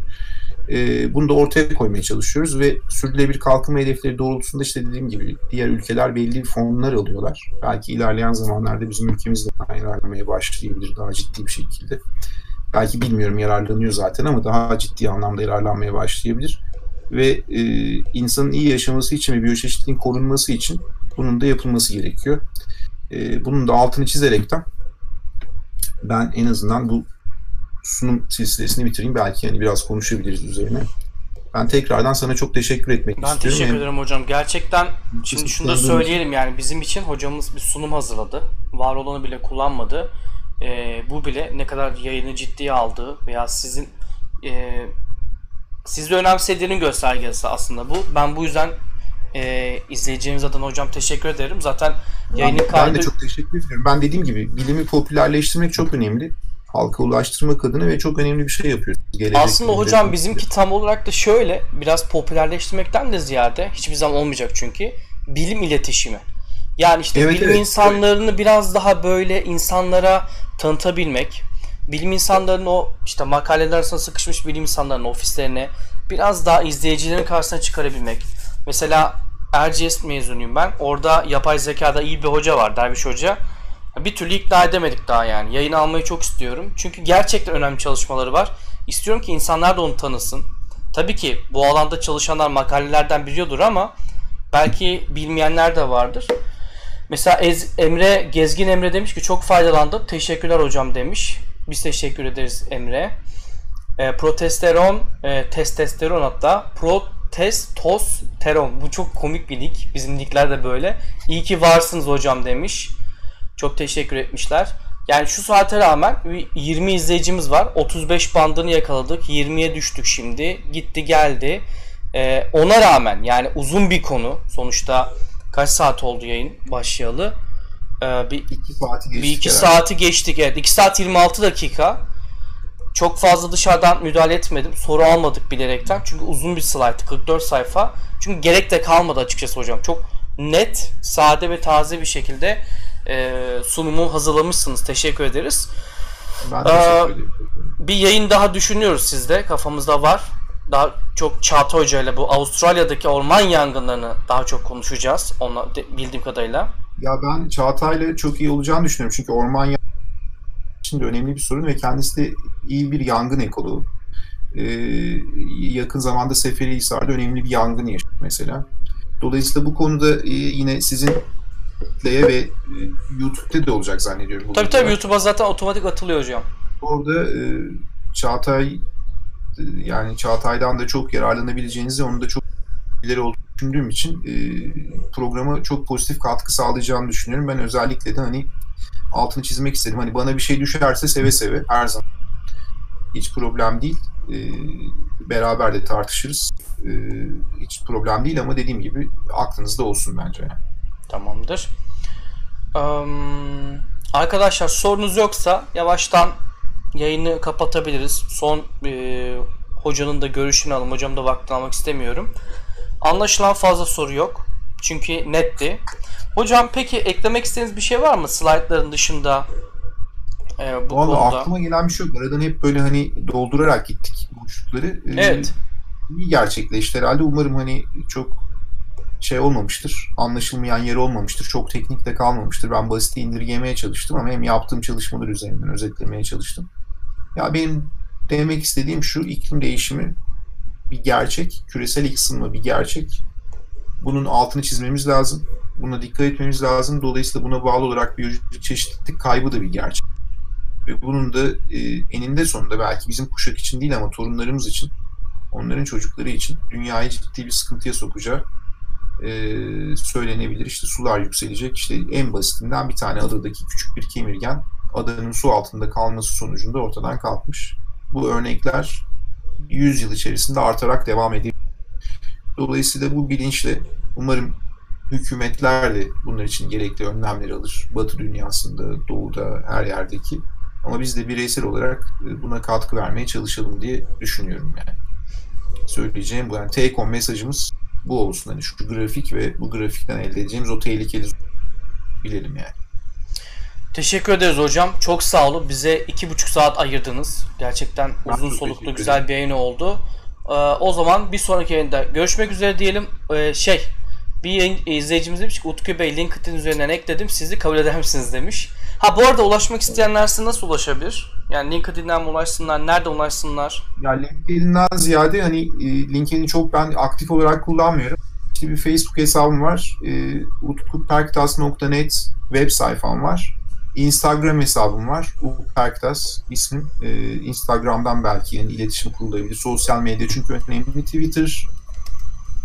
Ee, bunu da ortaya koymaya çalışıyoruz ve sürdürülebilir kalkınma hedefleri doğrultusunda işte dediğim gibi diğer ülkeler belli fonlar alıyorlar. Belki ilerleyen zamanlarda bizim ülkemiz de yararlanmaya başlayabilir daha ciddi bir şekilde belki bilmiyorum yararlanıyor zaten ama daha ciddi anlamda yararlanmaya başlayabilir. Ve e, insanın iyi yaşaması için ve biyoçeşitliliğin korunması için bunun da yapılması gerekiyor. E, bunun da altını çizerekten ben en azından bu sunum silsilesini bitireyim. Belki yani biraz konuşabiliriz üzerine. Ben tekrardan sana çok teşekkür etmek ben istiyorum. Ben teşekkür ederim hocam. Gerçekten şimdi şunu da söyleyelim yani bizim için hocamız bir sunum hazırladı. Var olanı bile kullanmadı e, bu bile ne kadar yayını ciddiye aldığı veya sizin e, sizi önemsediğinin göstergesi aslında bu. Ben bu yüzden e, izleyeceğimiz adına hocam teşekkür ederim. Zaten yayının ben, kaydı... Ben de çok teşekkür ederim. Ben dediğim gibi bilimi popülerleştirmek çok önemli. Halka ulaştırmak adına ve çok önemli bir şey yapıyorsunuz. Gelecek Aslında hocam bizimki tam olarak da şöyle biraz popülerleştirmekten de ziyade hiçbir zaman olmayacak çünkü bilim iletişimi. Yani işte evet, bilim evet, insanlarını evet. biraz daha böyle insanlara tanıtabilmek, bilim insanlarının o işte makaleler arasında sıkışmış bilim insanlarının ofislerine biraz daha izleyicilerin karşısına çıkarabilmek. Mesela Erciyes mezunuyum ben. Orada yapay zekada iyi bir hoca var, Derviş Hoca. Bir türlü ikna edemedik daha yani. Yayın almayı çok istiyorum. Çünkü gerçekten önemli çalışmaları var. İstiyorum ki insanlar da onu tanısın. Tabii ki bu alanda çalışanlar makalelerden biliyordur ama belki bilmeyenler de vardır. Mesela Ez, Emre Gezgin Emre demiş ki çok faydalandım. Teşekkürler hocam demiş. Biz teşekkür ederiz Emre. E, protesteron, e, testosteron hatta. Protestosteron. Bu çok komik bir nick. Bizim nickler de böyle. İyi ki varsınız hocam demiş. Çok teşekkür etmişler. Yani şu saate rağmen 20 izleyicimiz var. 35 bandını yakaladık. 20'ye düştük şimdi. Gitti geldi. Ee, ona rağmen yani uzun bir konu. Sonuçta kaç saat oldu yayın başlayalı? Ee, bir 2 saati geçtik. Bir 2 saati geçtik. Evet 2 saat 26 dakika. Çok fazla dışarıdan müdahale etmedim. Soru almadık bilerekten. Çünkü uzun bir slide. 44 sayfa. Çünkü gerek de kalmadı açıkçası hocam. Çok net, sade ve taze bir şekilde e, sunumu hazırlamışsınız. Teşekkür ederiz. Ben teşekkür ederim. Bir yayın daha düşünüyoruz sizde. Kafamızda var. Daha çok Çağatay Hoca ile bu Avustralya'daki orman yangınlarını daha çok konuşacağız. Onunla bildiğim kadarıyla. Ya ben Çağatay'la çok iyi olacağını düşünüyorum. Çünkü orman şimdi önemli bir sorun ve kendisi de iyi bir yangın ekoloğu. Ee, yakın zamanda Seferihisar'da önemli bir yangın yaşadı mesela. Dolayısıyla bu konuda e, yine sizin kitleye ve e, YouTube'da da olacak zannediyorum. Tabii tabii YouTube'a zaten otomatik atılıyor hocam. Orada e, Çağatay yani Çağatay'dan da çok yararlanabileceğinizi, onun da çok ileri olduğunu düşündüğüm için e, programa çok pozitif katkı sağlayacağını düşünüyorum. Ben özellikle de hani altını çizmek istedim. Hani bana bir şey düşerse seve seve her zaman. Hiç problem değil. E, beraber de tartışırız. E, hiç problem değil ama dediğim gibi aklınızda olsun bence. Tamamdır. Um, arkadaşlar sorunuz yoksa yavaştan yayını kapatabiliriz. Son e, hocanın da görüşünü alalım. Hocam da vaktini almak istemiyorum. Anlaşılan fazla soru yok. Çünkü netti. Hocam peki eklemek istediğiniz bir şey var mı slaytların dışında? E, bu Vallahi konuda? aklıma gelen bir şey yok. Aradan hep böyle hani doldurarak gittik boşlukları. Ee, evet. İyi gerçekleşti herhalde. Umarım hani çok şey olmamıştır. Anlaşılmayan yer olmamıştır. Çok teknik de kalmamıştır. Ben basite indirgemeye çalıştım ama hem yaptığım çalışmalar üzerinden özetlemeye çalıştım. Ya benim demek istediğim şu iklim değişimi bir gerçek. Küresel ısınma bir gerçek. Bunun altını çizmemiz lazım. Buna dikkat etmemiz lazım. Dolayısıyla buna bağlı olarak biyolojik çeşitlilik kaybı da bir gerçek. Ve bunun da e, eninde sonunda belki bizim kuşak için değil ama torunlarımız için, onların çocukları için dünyayı ciddi bir sıkıntıya sokacağı e, söylenebilir. İşte sular yükselecek. İşte en basitinden bir tane adadaki küçük bir kemirgen adanın su altında kalması sonucunda ortadan kalkmış. Bu örnekler 100 yıl içerisinde artarak devam ediyor. Dolayısıyla bu bilinçle umarım hükümetler de bunlar için gerekli önlemleri alır. Batı dünyasında, doğuda, her yerdeki. Ama biz de bireysel olarak e, buna katkı vermeye çalışalım diye düşünüyorum yani. Söyleyeceğim bu. Yani take on mesajımız bu olsun. Hani şu grafik ve bu grafikten elde edeceğimiz o tehlikeli bilelim yani. Teşekkür ederiz hocam. Çok sağ olun. Bize iki buçuk saat ayırdınız. Gerçekten uzun soluklu güzel bir yayın oldu. Ee, o zaman bir sonraki yayında görüşmek üzere diyelim. Ee, şey bir yayın, izleyicimiz demiş ki Utku Bey LinkedIn üzerinden ekledim. Sizi kabul eder misiniz demiş. Ha bu arada ulaşmak isteyenler size nasıl ulaşabilir? Yani LinkedIn'den mi ulaşsınlar? Nerede ulaşsınlar? Ya LinkedIn'den ziyade hani e, LinkedIn'i çok ben aktif olarak kullanmıyorum. İşte bir Facebook hesabım var. E, utkuperktas.net web sayfam var. Instagram hesabım var. Uperktas ismim. E, Instagram'dan belki yani iletişim kurulabilir. Sosyal medya çünkü önemli. Twitter,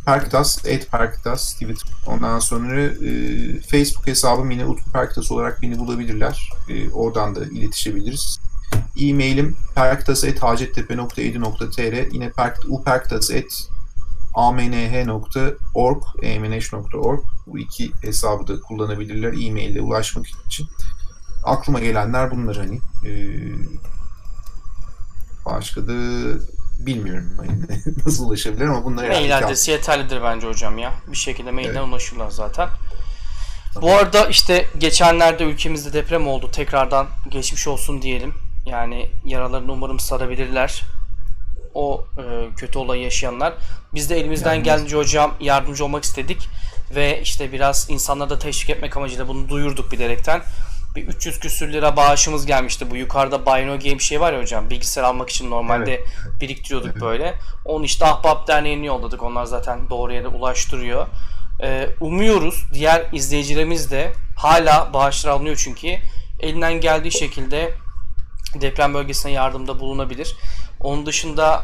Perktas, et Perktas Twitter. Ondan sonra e, Facebook hesabım yine Utku Perktas olarak beni bulabilirler. E, oradan da iletişebiliriz. E-mailim perktas.hacettepe.edu.tr yine uperktas.amnh.org amnh.org bu iki hesabı da kullanabilirler e-mail ile ulaşmak için. Aklıma gelenler bunlar hani. E, başka da bilmiyorum hani nasıl ulaşabilir ama bunları Mail adresi yeterlidir bence hocam ya. Bir şekilde mailden evet. ulaşırlar zaten. Tamam. Bu arada işte geçenlerde ülkemizde deprem oldu. Tekrardan geçmiş olsun diyelim. Yani yaralarını umarım sarabilirler. O e, kötü olayı yaşayanlar. Biz de elimizden yani geldiğince hocam yardımcı olmak istedik. Ve işte biraz insanları da teşvik etmek amacıyla bunu duyurduk bilerekten bir 300 küsür lira bağışımız gelmişti. Bu yukarıda Buy No Game şey var ya hocam. Bilgisayar almak için normalde evet. biriktiriyorduk evet. böyle. Onu işte Ahbap Derneği'ne yolladık. Onlar zaten doğru yere ulaştırıyor. Ee, umuyoruz diğer izleyicilerimiz de hala bağışlar alınıyor çünkü elinden geldiği şekilde deprem bölgesine yardımda bulunabilir. Onun dışında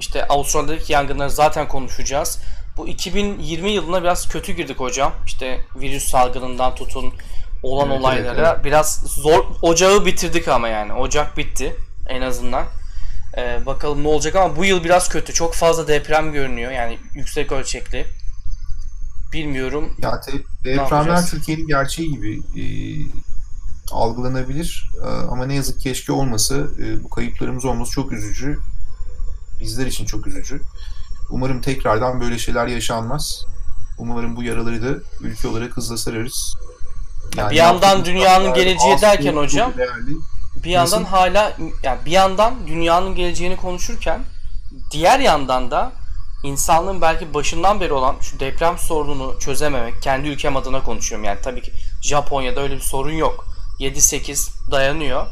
işte Avustralya'daki yangınları zaten konuşacağız. Bu 2020 yılına biraz kötü girdik hocam. İşte virüs salgınından tutun olan Evet, olaylara evet, biraz zor ocağı bitirdik ama yani ocak bitti en azından. Ee, bakalım ne olacak ama bu yıl biraz kötü. Çok fazla deprem görünüyor yani yüksek ölçekli. Bilmiyorum. Ya yapacağız? depremler Türkiye'nin gerçeği gibi e, algılanabilir E, ama ne yazık ki keşke olmasa E, bu kayıplarımız olması çok üzücü. Bizler için çok üzücü. Umarım tekrardan böyle şeyler yaşanmaz. Umarım bu yaraları da ülke olarak hızla sararız. Bir yandan dünyanın geleceği derken hocam. Bir yandan Nasıl? hala yani bir yandan dünyanın geleceğini konuşurken diğer yandan da insanlığın belki başından beri olan şu deprem sorununu çözememek, kendi ülkem adına konuşuyorum yani tabii ki Japonya'da öyle bir sorun yok. 7-8 dayanıyor.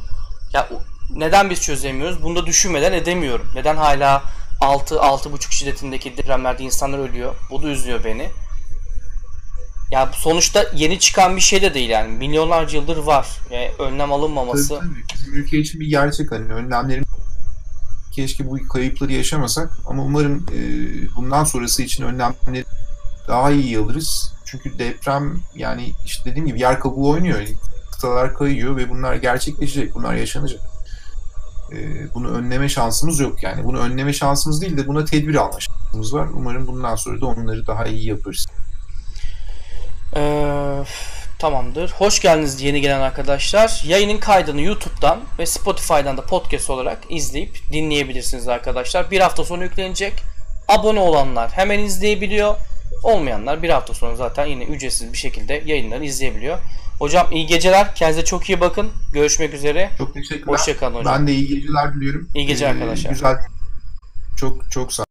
Ya neden biz çözemiyoruz? Bunu da düşünmeden edemiyorum. Neden hala 6-6,5 şiddetindeki depremlerde insanlar ölüyor? Bu da üzüyor beni. Ya sonuçta yeni çıkan bir şey de değil yani. Milyonlarca yıldır var. Yani önlem alınmaması. Tabii, tabii. Bizim ülke için bir gerçek hani önlemlerin keşke bu kayıpları yaşamasak ama umarım e, bundan sonrası için önlemleri daha iyi alırız. Çünkü deprem yani işte dediğim gibi yer kabuğu oynuyor. Kıtalar kayıyor ve bunlar gerçekleşecek, bunlar yaşanacak. E, bunu önleme şansımız yok yani. Bunu önleme şansımız değil de buna tedbir alma şansımız var. Umarım bundan sonra da onları daha iyi yaparız. Ee, tamamdır. Hoş geldiniz yeni gelen arkadaşlar. Yayının kaydını YouTube'dan ve Spotify'dan da podcast olarak izleyip dinleyebilirsiniz arkadaşlar. Bir hafta sonra yüklenecek. Abone olanlar hemen izleyebiliyor. Olmayanlar bir hafta sonra zaten yine ücretsiz bir şekilde yayınları izleyebiliyor. Hocam iyi geceler. Kendinize çok iyi bakın. Görüşmek üzere. Çok teşekkürler. Hoşçakalın hocam. Ben de iyi geceler diliyorum. İyi geceler Ee, arkadaşlar. Güzel. Çok çok sağ